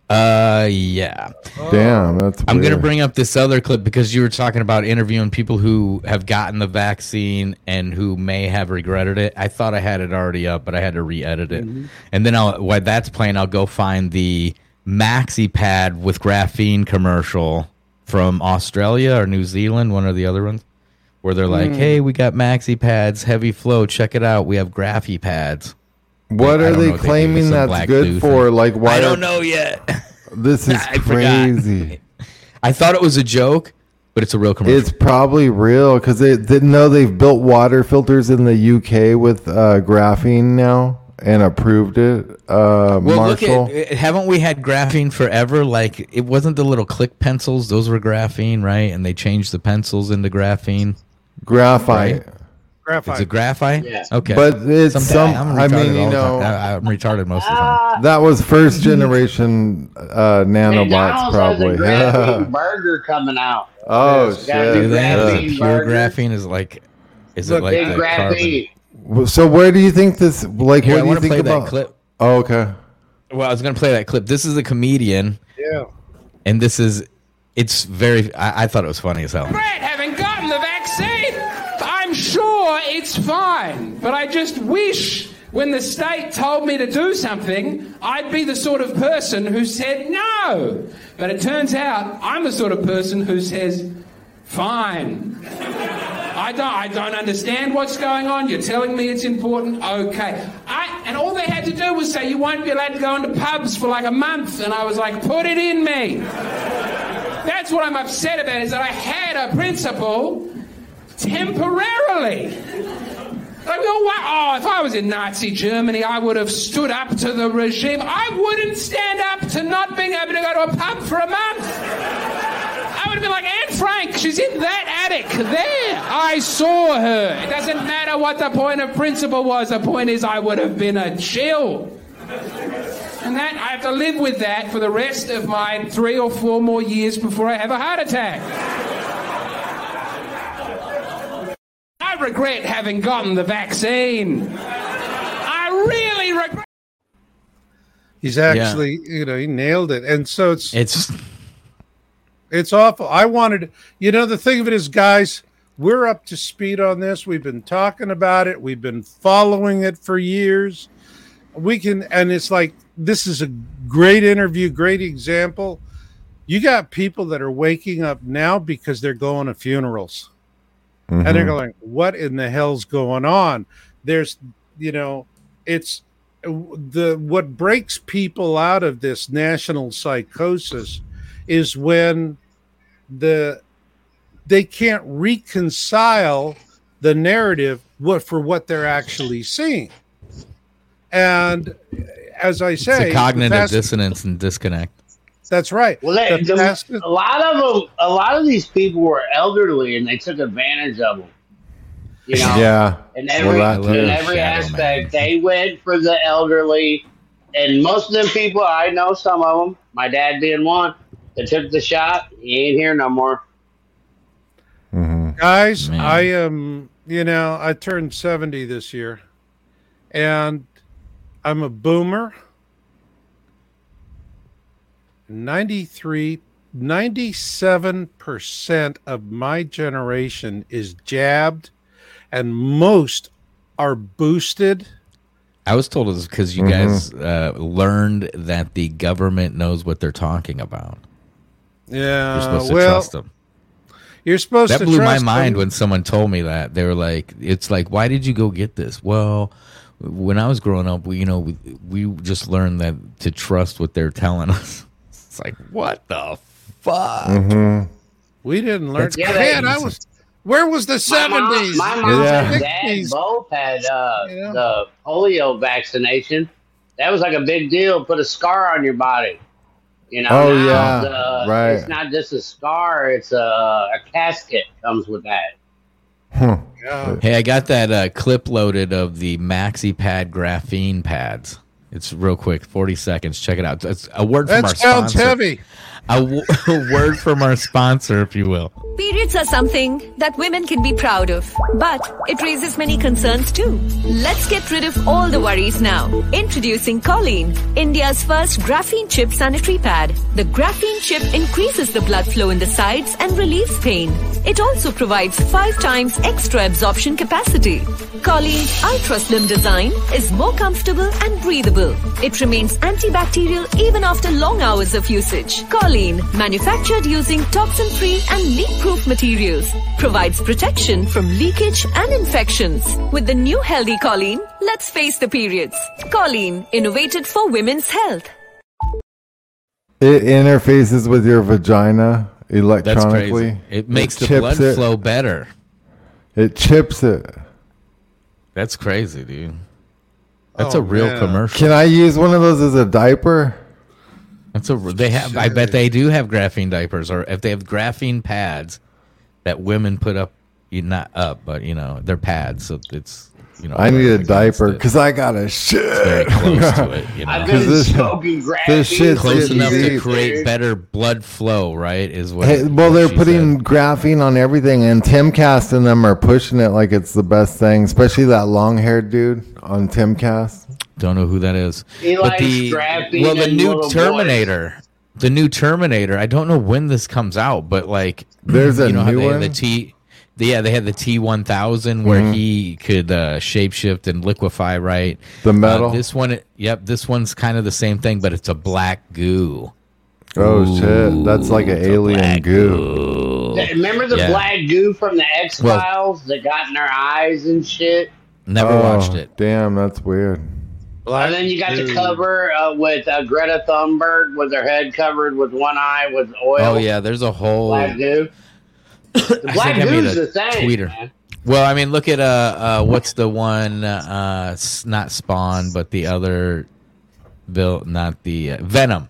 Uh, yeah. Damn, that's. I'm going to bring up this other clip because you were talking about interviewing people who have gotten the vaccine and who may have regretted it. I thought I had it already up, but I had to re-edit it. And then I'll while that's playing, I'll go find the Maxi Pad with graphene commercial from Australia or New Zealand, one or the other ones, where they're like, "Hey, we got Maxi Pads, heavy flow. Check it out. We have graphy pads." What are they know they claiming that's good for? thing. Like, why? I don't know yet. This is I forgot. crazy. I thought it was a joke, but it's a real commercial. It's probably real because they didn't know they've built water filters in the UK with uh, graphene now and approved it. Uh, Well, Marshall. look at haven't we had graphene forever? Like it wasn't the little click pencils; those were graphene, right? And they changed the pencils into graphene. graphite. Graphite. Is it graphite? Yeah. Okay, But it's Sometime- some. I'm I mean, you know. I, I'm retarded most of the time. Ah, that was first generation uh, nanobots, McDonald's probably. has a graphene burger coming out. oh It's gotta shit! be Do they have graphene the pure graphene? Is like, is Look, it like Big the graphene. carbon? So where do you think this? Like, Here, I do you want to think play about? that clip. Oh, okay. Well, I was gonna play that clip. This is a comedian, yeah. and this is, it's very. I, I thought it was funny as hell. regret having gotten the vaccine. I'm sure it's fine, but I just wish when the state told me to do something, I'd be the sort of person who said no. But it turns out I'm the sort of person who says, fine. I don't, I don't understand what's going on. You're telling me it's important. Okay. I, and all they had to do was say, you won't be allowed to go into pubs for like a month. And I was like, put it in me. That's what I'm upset about is that I had a principle temporarily. Oh, if I was in Nazi Germany, I would have stood up to the regime. I wouldn't stand up to not being able to go to a pub for a month. I would have been like, Anne Frank, she's in that attic there. I saw her. It doesn't matter what the point of principle was. The point is, I would have been a chill. And that, I have to live with that for the rest of my three or four more years before I have a heart attack. I regret having gotten the vaccine. I really regret. He's actually, you know, he nailed it. And so it's It's it's awful. I wanted, you know, the thing of it is, guys, we're up to speed on this. We've been talking about it. We've been following it for years. We can, and it's like this is a great interview, great example. You got people that are waking up now because they're going to funerals. And they're mm-hmm. going, "What in the hell's going on?" There's, you know, it's the what breaks people out of this national psychosis is when the they can't reconcile the narrative what for what they're actually seeing. And as I say, It's a cognitive dissonance and disconnect. That's right. Well, they, The the- a lot of them, a lot of these people were elderly, and they took advantage of them. You know, Yeah. in every Well, that in every Shadow aspect, man. they went for the elderly, and most of them people I know, some of them, my dad being one, that took the shot. He ain't here no more. Mm-hmm. Guys, Man. I am, you know, I turned 70 this year and I'm a boomer. 93 97% of my generation is jabbed and most are boosted. I was told it was because you guys uh, learned that the government knows what they're talking about. Yeah. You're supposed to well, trust them. you're supposed That to blew my mind them. when someone told me that. They were like, "It's like, why did you go get this?" Well, when I was growing up, we you know we, we just learned that to trust what they're telling us. It's like, what the fuck? we didn't learn. Yeah, Man, they- I was where was the My mom, 70s? my mom Yeah. and dad 60s. both had uh, Yeah. the polio vaccination. That was like a big deal. Put a scar on your body. You know. Oh, now yeah. the- Right. It's not just a scar; it's a, a casket comes with that. Huh. Yeah. Hey, I got that uh, clip loaded of the Maxi Pad graphene pads. It's real quick, forty seconds. Check it out. It's a word from That our sounds sponsor. heavy. A, w- a word from our sponsor, if you will. Periods are something that women can be proud of, but it raises many concerns too. Let's get rid of all the worries now. Introducing Colleen, India's first graphene chip sanitary pad. The graphene chip increases the blood flow in the sides and relieves pain. It also provides five times extra absorption capacity. Colleen's ultra slim design is more comfortable and breathable. It remains antibacterial even after long hours of usage. Colleen, manufactured using toxin-free and leak-proof materials, provides protection from leakage and infections. With the new healthy Colleen, let's face the periods. Colleen, innovated for women's health. It interfaces with your vagina That's electronically. It makes the chips blood it. flow better. It chips it. That's crazy, dude. That's Oh, a real man. commercial. Can I use one of those as a diaper? That's a they have. I bet they do have graphene diapers, or if they have graphene pads that women put up, you not up, but you know they're pads, so it's you know. I need a diaper because I got a shit. very close to it. You know, I've 'Cause been this- smoking graphene. this shit's close getting enough to deep. years, create dude. better blood flow, right? Is what. Hey, well, what they're putting said. graphene on everything, and Timcast and them are pushing it like it's the best thing, especially that long haired dude on Timcast. Don't know who that is. He But likes the graphene well, the and new little Terminator, the new Terminator. I don't know when this comes out, but like There's a you know how new they one? the T. the- Yeah, they had the T one thousand where he could uh, shapeshift and liquefy. Right, The metal? Uh, this one, yep, this one's kind of the same thing, but it's a black goo. Oh shit, that's like an alien black goo. Remember the Yeah. black goo from the X Files that got in their eyes and shit? Never oh, watched it. Damn, that's weird. and then you got the cover uh, with uh, Greta Thunberg with her head covered with one eye with oil. Oh yeah, there's a whole. black goo. The black think I made goo's a the thing. tweeter. man. Well, I mean, look at uh, uh, what's the one? Uh, not Spawn, but the other, Bill, not the uh, Venom.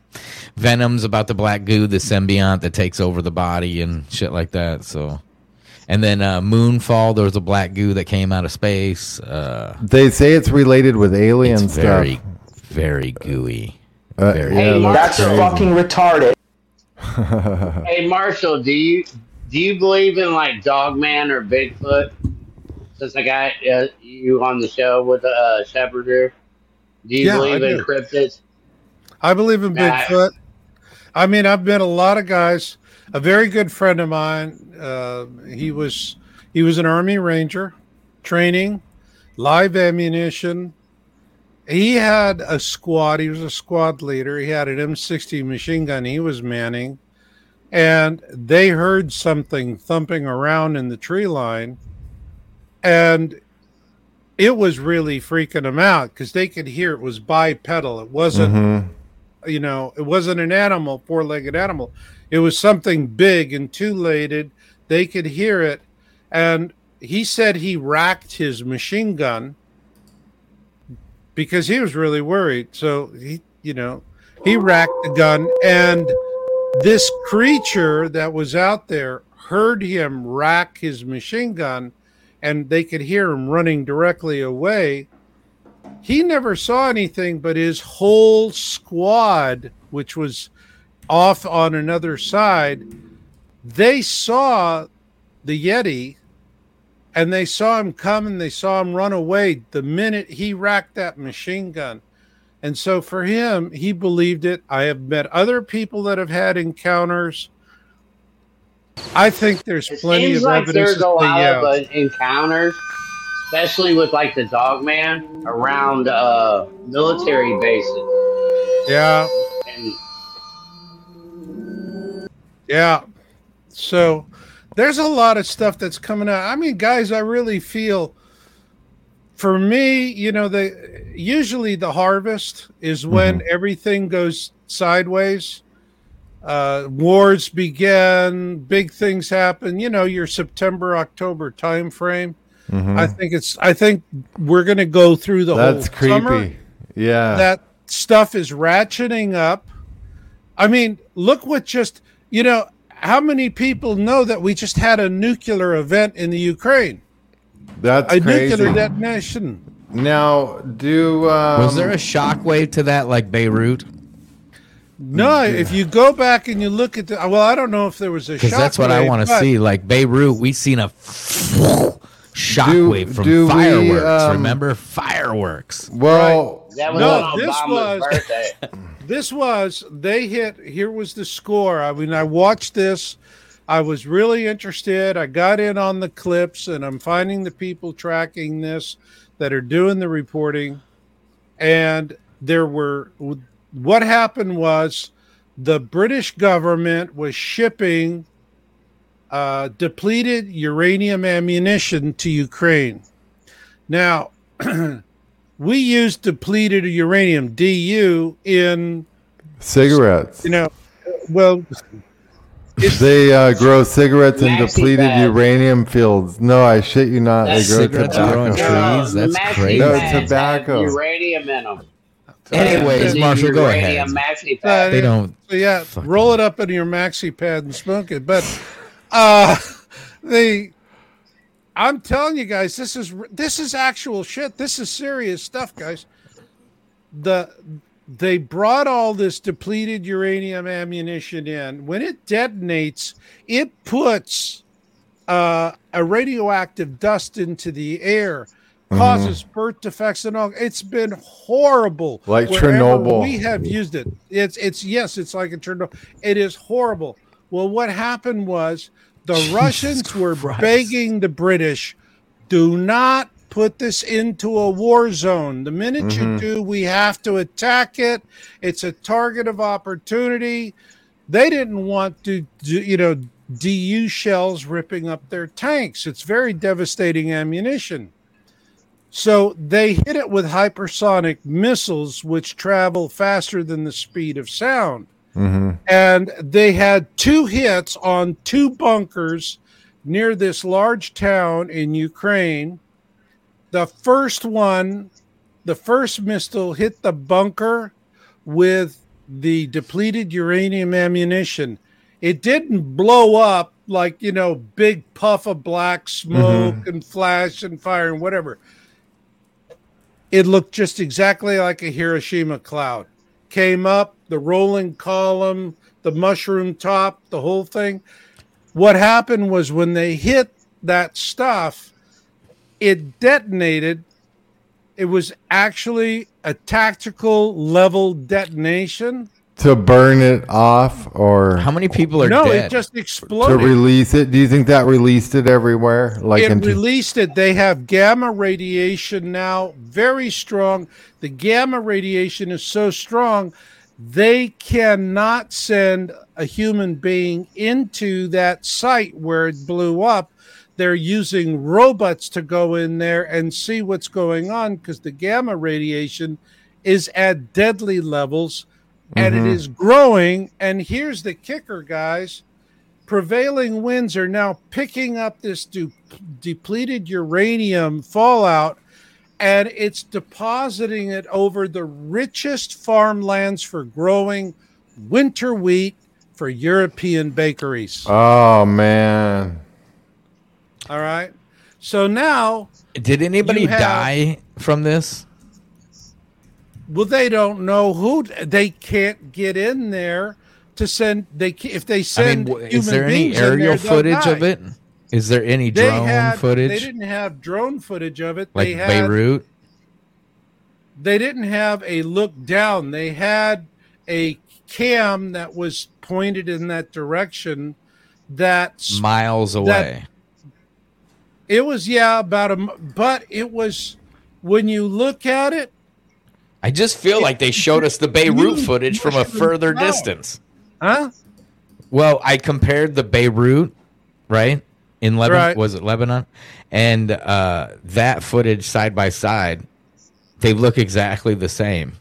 Venom's about the black goo, the symbiont that takes over the body and shit like that. So, and then uh, Moonfall, there was a black goo that came out of space. Uh, They say it's related with alien it's stuff. very, very gooey. Uh, very- yeah, Hey, that's Mark, crazy. fucking retarded. Hey Marshall, do you do you believe in like Dogman or Bigfoot? Since I got uh, you on the show with uh, Shepard here, do you Yeah, believe I in do. cryptids? I believe in Nah. Bigfoot. I mean, I've met a lot of guys. A very good friend of mine. Uh, he was he was an Army Ranger, training, live ammunition. He had a squad. He was a squad leader. He had an M60 machine gun. He was manning, and they heard something thumping around in the tree line, and it was really freaking them out because they could hear it was bipedal. It wasn't, Mhm. you know, it wasn't an animal, four legged animal. It was something big and two legged. They could hear it. And he said he racked his machine gun because he was really worried. So he, you know, he racked the gun and this creature that was out there heard him rack his machine gun and they could hear him running directly away. He never saw anything, but his whole squad, which was off on another side, they saw the Yeti and they saw him come and they saw him run away the minute he racked that machine gun. And so for him, he believed it. I have met other people that have had encounters. I think there's It plenty seems of like evidence. there's a lot of uh, encounters, especially with like the dog man around uh, military bases. yeah, And yeah. So there's a lot of stuff that's coming out. I mean, guys, I really feel for me, you know, the usually the harvest is when everything goes sideways. Uh, wars begin, big things happen. You know, your September October time frame. I think it's. I think we're going to go through the That's whole creepy. summer. Yeah. That stuff is ratcheting up. I mean, look what just you know. How many people know that we just had a nuclear event in the Ukraine? That's A crazy. nuclear detonation. now, do um, Was there a shockwave to that like Beirut? No, if you go back and you look at the well, I don't know if there was a Because that's what I want to see. Like Beirut, we seen a shockwave from do we, fireworks. um, remember fireworks? well, that was No, on this was- birthday. This was they hit. Here was the score. I mean, I watched this. I was really interested. I got in on the clips, and I'm finding the people tracking this that are doing the reporting. And there were what happened was the British government was shipping uh, depleted uranium ammunition to Ukraine. Now, we use depleted uranium (DU) in cigarettes. you know, well, They uh, grow cigarettes in depleted pad. uranium fields. No, I shit you not. They grow cigarettes tobacco. growing trees. That's maxi crazy. No, tobacco. Uranium in them. Anyways, Marshall, go ahead. Uranium maxi Uh, pad. They don't. So yeah, Fucking- roll it up in your maxi pad and smoke it. But uh the I'm telling you guys, this is this is actual shit. This is serious stuff, guys. The they brought all this depleted uranium ammunition in. When it detonates, it puts uh, a radioactive dust into the air, causes birth defects and all. It's been horrible. Like Chernobyl. We have used it. It's it's yes, it's like a Chernobyl. It is horrible. Well, what happened was the Russians were Christ. begging the British, do not put this into a war zone. The minute you mm-hmm. do, we have to attack it. It's a target of opportunity. They didn't want to, do, you know, DU shells ripping up their tanks. It's very devastating ammunition. So they hit it with hypersonic missiles, which travel faster than the speed of sound. Mm-hmm. And they had two hits on two bunkers near this large town in Ukraine. The first one, the first missile hit the bunker with the depleted uranium ammunition. It didn't blow up like, you know, big puff of black smoke mm-hmm. and flash and fire and whatever. It looked just exactly like a Hiroshima cloud. Came up, the rolling column, the mushroom top, the whole thing. What happened was when they hit that stuff, it detonated. It was actually a tactical level detonation. To burn it off or How many people are no, dead? it just exploded to release it? Do you think that released it everywhere? Like it into released it. They have gamma radiation now, very strong. The gamma radiation is so strong, they cannot send a human being into that site where it blew up. They're using robots to go in there and see what's going on because the gamma radiation is at deadly levels and it mm-hmm. is growing. And here's the kicker, guys prevailing winds are now picking up this de- depleted uranium fallout and it's depositing it over the richest farmlands for growing winter wheat for European bakeries. Oh man. All right. So now, Did anybody have- die from this? well, they don't know who they can't get in there to send. They if they I mean, send. is there any aerial there, footage of it? Is there any They drone had, They didn't have drone footage of it. like they had, Beirut? They didn't have a look down. They had a cam that was pointed in that direction. That Miles away. It was yeah about a, m- but it was when you look at it. I just feel like they showed us the Beirut footage from a further known. distance. Huh? Well, I compared the Beirut, right? In Lebanon, Right. was it Lebanon? And uh, that footage side by side, they look exactly the same.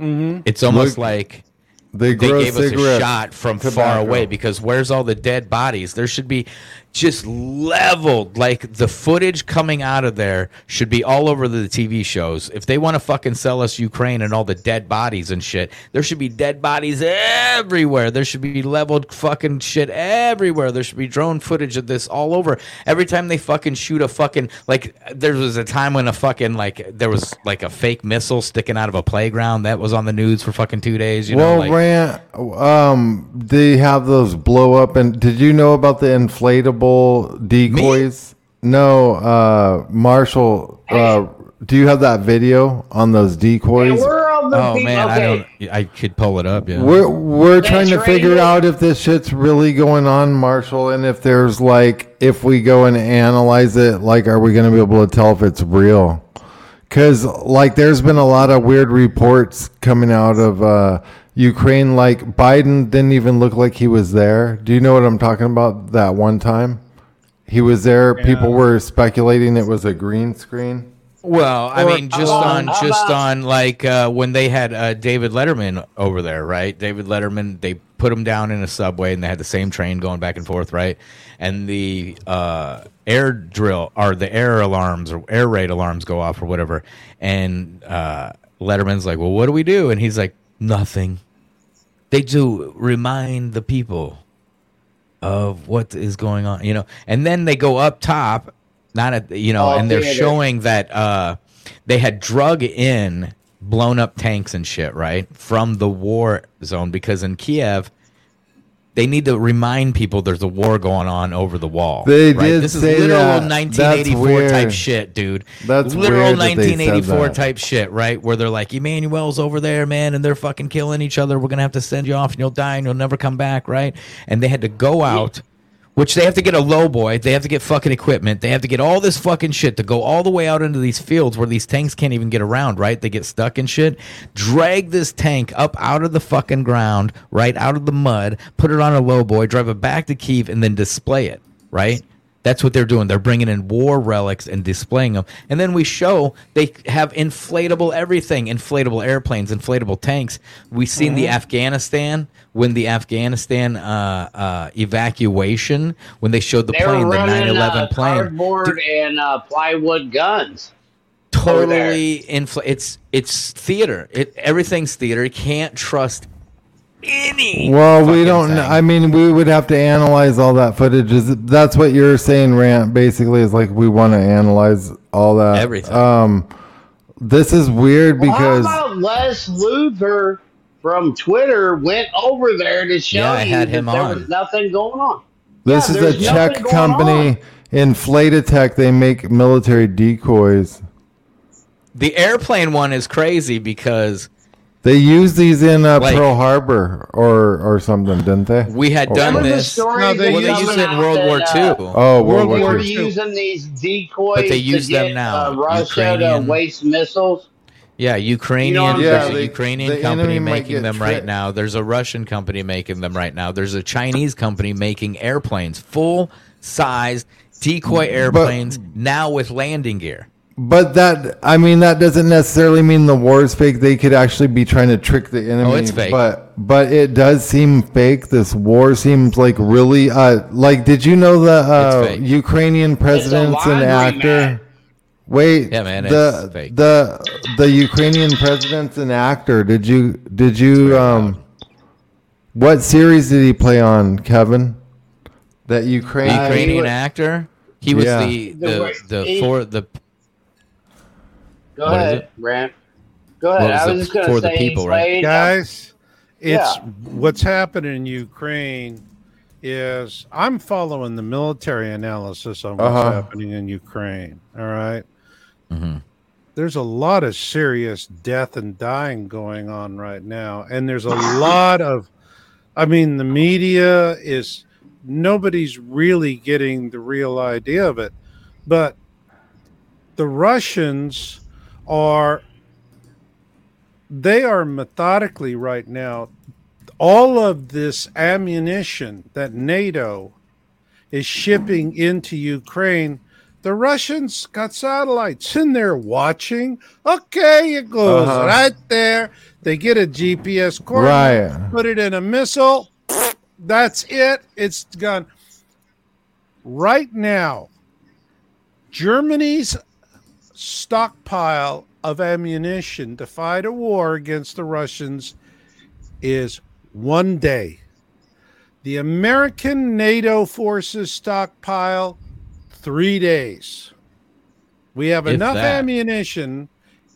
Mm-hmm. It's almost Look- like They, they gave us a shot from far away because where's all the dead bodies? There should be just leveled like the footage coming out of there should be all over the TV shows. If they want to fucking sell us Ukraine and all the dead bodies and shit, there should be dead bodies everywhere. There should be leveled fucking shit everywhere. There should be drone footage of this all over. Every time they fucking shoot a fucking like there was a time when a fucking like there was like a fake missile sticking out of a playground that was on the news for fucking 2 days, you know well, like Rant, um, they have those blow up. And did you know about the inflatable decoys? No, uh, Marshall. Uh, do you have that video on those decoys? We're the Oh people. man, okay. I don't. I could pull it up. Yeah. We're we're That's trying to right figure here. out if this shit's really going on, Marshall, and if there's like if we go and analyze it, like are we going to be able to tell if it's real? Because like there's been a lot of weird reports coming out of uh, Ukraine. Like Biden didn't even look like he was there. Do you know what I'm talking about? That one time he was there. People were speculating it was a green screen. Well, I mean, just How on just about- on like uh, when they had uh, David Letterman over there, right? David Letterman, they put him down in a subway, and they had the same train going back and forth, right? And the uh, air drill or the air alarms or air raid alarms go off or whatever, and uh, Letterman's like, "Well, what do we do?" And he's like, "Nothing." They do remind the people of what is going on, you know. And then they go up top, not at you know, Oh, and they're showing that uh, they had drug in blown up tanks and shit, right, from the war zone because in Kiev. They need to remind people there's a war going on over the wall. They right? did This is literal that. 1984 type shit, dude. That's literal weird that they said 1984 that. type shit, right? Where they're like, Emmanuel's over there, man, and they're fucking killing each other. We're gonna have to send you off, and you'll die, and you'll never come back, right? And they had to go out, which they have to get a low boy. They have to get fucking equipment. They have to get all this fucking shit to go all the way out into these fields where these tanks can't even get around, right? They get stuck and shit. Drag this tank up out of the fucking ground, right out of the mud, put it on a low boy, drive it back to Kiev, and then display it, right? That's what they're doing. They're bringing in war relics and displaying them. And then we show they have inflatable everything inflatable airplanes, inflatable tanks. We've seen the Afghanistan, when the Afghanistan uh, uh, evacuation, when they showed the They plane, the 9 11 uh, plane. cardboard and uh, plywood guns. Totally infl- It's, it's theater. It, everything's theater. You can't trust any. Well, we don't. thing. I mean, we would have to analyze all that footage. Is that's what you're saying, Rant? Basically, is like we want to analyze all that Everything. Um, this is weird Well, because how about Les Luther from Twitter went over there to show Yeah, I you had that him there on. was nothing going on. this Yeah, is a Czech nothing going company, Inflatech. They make military decoys. the airplane one is crazy because They used these in uh, Like- Pearl Harbor or or something, didn't they? we had done Remember the this. story No, they Well, they used used it it in World War II. Oh, World World War They War were II. II. using these decoys But they to use get now. uh, Russia Ukrainian- to waste missiles. Yeah, Ukrainian. You know what I'm there's saying? a Yeah, Ukrainian the company enemy might making get them right tricked. now. There's a Russian company making them right now. There's a Chinese company making airplanes, full sized decoy airplanes now with landing gear. But that, I mean, that doesn't necessarily mean the war is fake. They could actually be trying to trick the enemy. Oh, it's fake. But but it does seem fake. This war seems like really. Uh, like, did you know the uh. Ukrainian president's an actor? mat. Wait, Yeah, man, The it's fake. the the Ukrainian president's an actor. Did you did you um? What series did he play on, Kevin? That Ukraine. Ukrainian was- actor. He was Yeah. the The the way- the he- for the Go What is ahead, it? Brent. Go ahead. was I it? was just going For to the say, he people, right? guys it's Yeah. what's happening in ukraine is i'm following the military analysis on what's Uh-huh. happening in ukraine all right? Mhm. there's a lot of serious death and dying going on right now and there's a lot of i mean the media is nobody's really getting the real idea of it but the russians are they are methodically right now all of this ammunition that NATO is shipping into Ukraine. The Russians got satellites in there watching. Okay, it goes Uh-huh. right there. They get a GPS coordinate, Right. put it in a missile. That's it. It's gone. Right now, Germany's stockpile of ammunition to fight a war against the Russians is one day. The American NATO forces stockpile three days. We have If enough that. ammunition.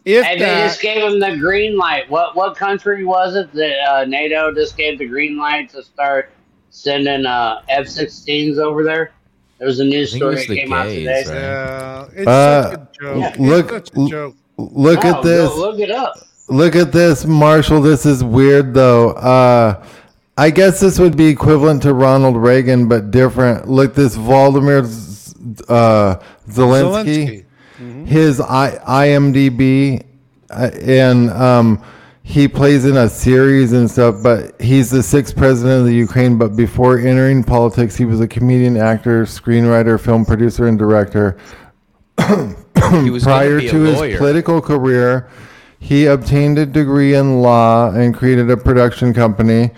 If And they just gave them the green light. What what country was it that uh, NATO just gave the green light to start sending uh, F-16s over there? There was a news story that the came out today. right? uh, it's Uh, such a joke. look- it's such a joke. Look Oh, at this. Go look it up. Look at this, Marshall. This is weird, though. Uh, I guess this would be equivalent to Ronald Reagan, but different. Look, this Vladimir Z- uh, Zelensky, Zelensky. his I- IMDb, uh, and um, he plays in a series and stuff. But he's the sixth president of the Ukraine. But before entering politics, he was a comedian, actor, screenwriter, film producer, and director he was gonna prior to his lawyer. political career, he obtained a degree in law and created a production company,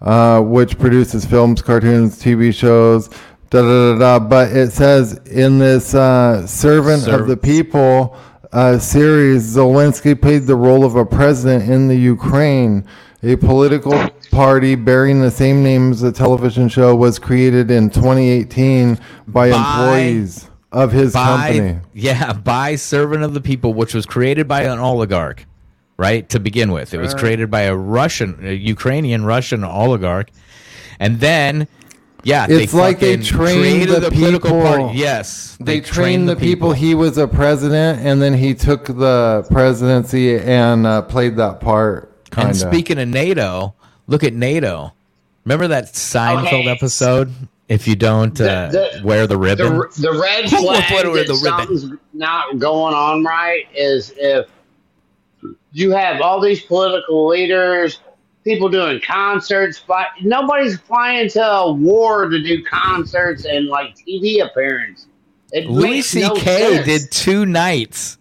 uh, which produces films, cartoons, TV shows. Da, da, da, da. But it says in this uh, "Servant Serv- of the People" uh, series, Zelensky played the role of a president in the Ukraine. A political party bearing the same name as the television show was created in 2018 by, By- employees of his company. yeah by servant of the people which was created by an oligarch right to begin with it was created by a russian a ukrainian russian oligarch and then yeah It's like they fucking trained created the political people- party yes they trained the people. He was a president, and then he took the presidency and uh, played that part. Kind and speaking of nato look at nato remember that seinfeld Okay. episode if you don't uh, The- the- wear the ribbon The, the red flag put her in that the ribbon? something's not going on right is if you have all these political leaders, people doing concerts, but nobody's flying to a war to do concerts and like TV appearances. It Louis makes no C.K. did two nights.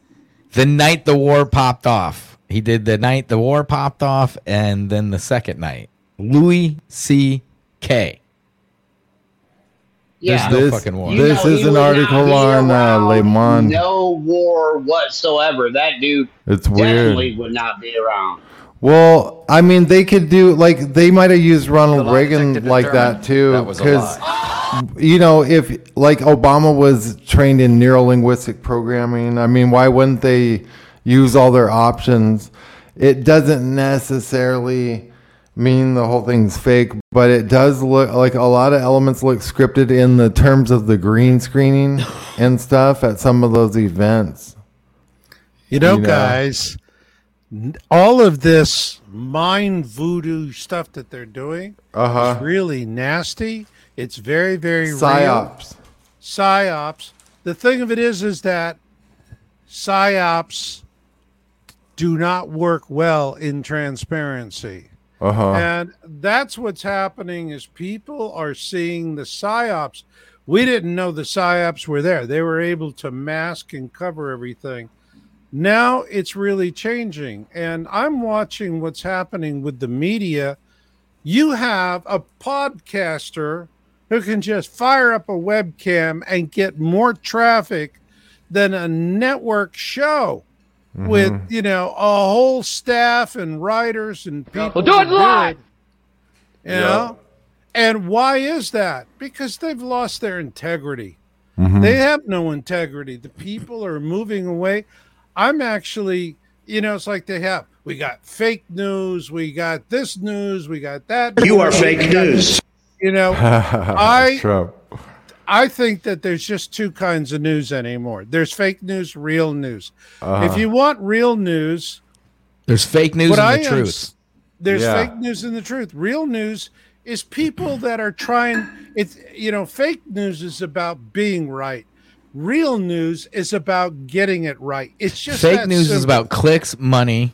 The night the war popped off. He did the night the war popped off, and then the second night. Louis C.K. yeah. no this fucking war. This is an article on uh, Le Monde. No war whatsoever. That dude It's definitely weird. would not be around. Well, I mean, they could do like they might have used Ronald lie Reagan like that too, that was a lie. you know, if like Obama was trained in neuro linguistic programming, I mean, why wouldn't they use all their options? It doesn't necessarily mean the whole thing's fake, but it does look like a lot of elements look scripted in the terms of the green screening and stuff at some of those events. You know, You know. guys, n- all of this mind voodoo stuff that they're doing Uh is really nasty. It's very, very real. Psyops. Psyops. The thing of it is, is that psyops do not work well in transparency. Uh huh. And that's what's happening is people are seeing the psyops. We didn't know the psyops were there. They were able to mask and cover everything. Now it's really changing. And I'm watching what's happening with the media. You have a podcaster who can just fire up a webcam and get more traffic than a network show with, you know, a whole staff and writers and people. Well, do it live! You know? And why is that? Because they've lost their integrity. Mm-hmm. They have no integrity. The people are moving away. I'm actually, you know, it's like they have. We got fake news. We got this news. We got that. You are fake we got- news. You know, I Trump. I think that there's just two kinds of news anymore. There's fake news, real news. Uh-huh. If you want real news, There's fake news What and I the truth. s- there's Yeah. fake news and the truth. Real news is people that are trying. It's you know, fake news is about being right. Real news is about getting it right. It's just Fake that news is about clicks, money,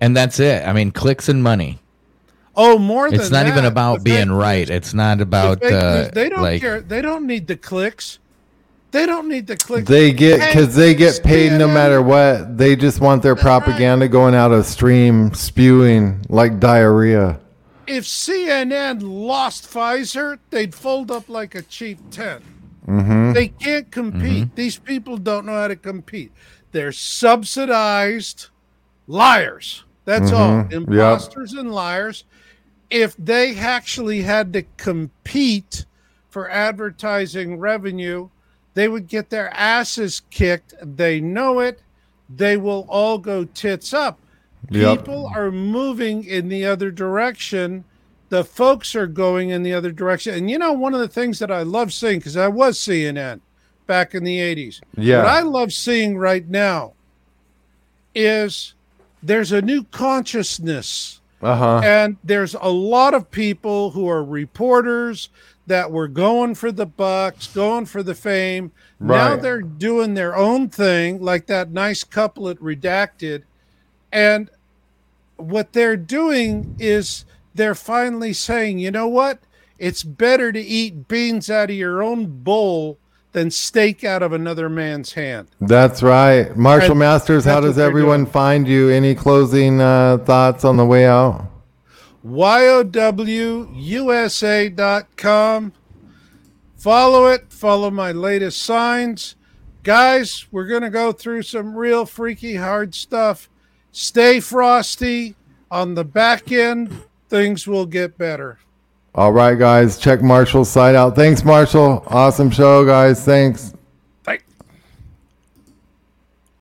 and that's it. I mean, clicks and money. oh more than It's not even about being fake right. news- It's not about fake uh, news, they don't like care. They don't need the clicks. They don't need the clicks. They get because they get paid no matter what. They just want their propaganda going out of stream, spewing like diarrhea. if CNN lost Pfizer, they'd fold up like a cheap tent. Mm-hmm. They can't compete. These people don't know how to compete. They're subsidized liars. That's all. Mhm. Yep. Imposters and liars. If they actually had to compete for advertising revenue, they would get their asses kicked. They know it. They will all go tits up. Yep. People are moving in the other direction. The folks are going in the other direction. And you know, one of the things that I love seeing, because I was CNN back in the 80s. Yeah. What I love seeing right now is there's a new consciousness Uh huh. and there's a lot of people who are reporters that were going for the bucks, going for the fame. Right. Now they're doing their own thing, like that nice couplet redacted. And what they're doing is they're finally saying, you know what? It's better to eat beans out of your own bowl than steak out of another man's hand. That's right. Marshall And Masters, how does everyone doing. find you? Any closing uh, thoughts on the way out? YOWUSA.com. Follow it. Follow my latest signs. Guys, we're going to go through some real freaky hard stuff. Stay frosty. On the back end, things will get better. All right, guys, check Marshall's site out. Thanks, Marshall. Awesome show, guys. Thanks.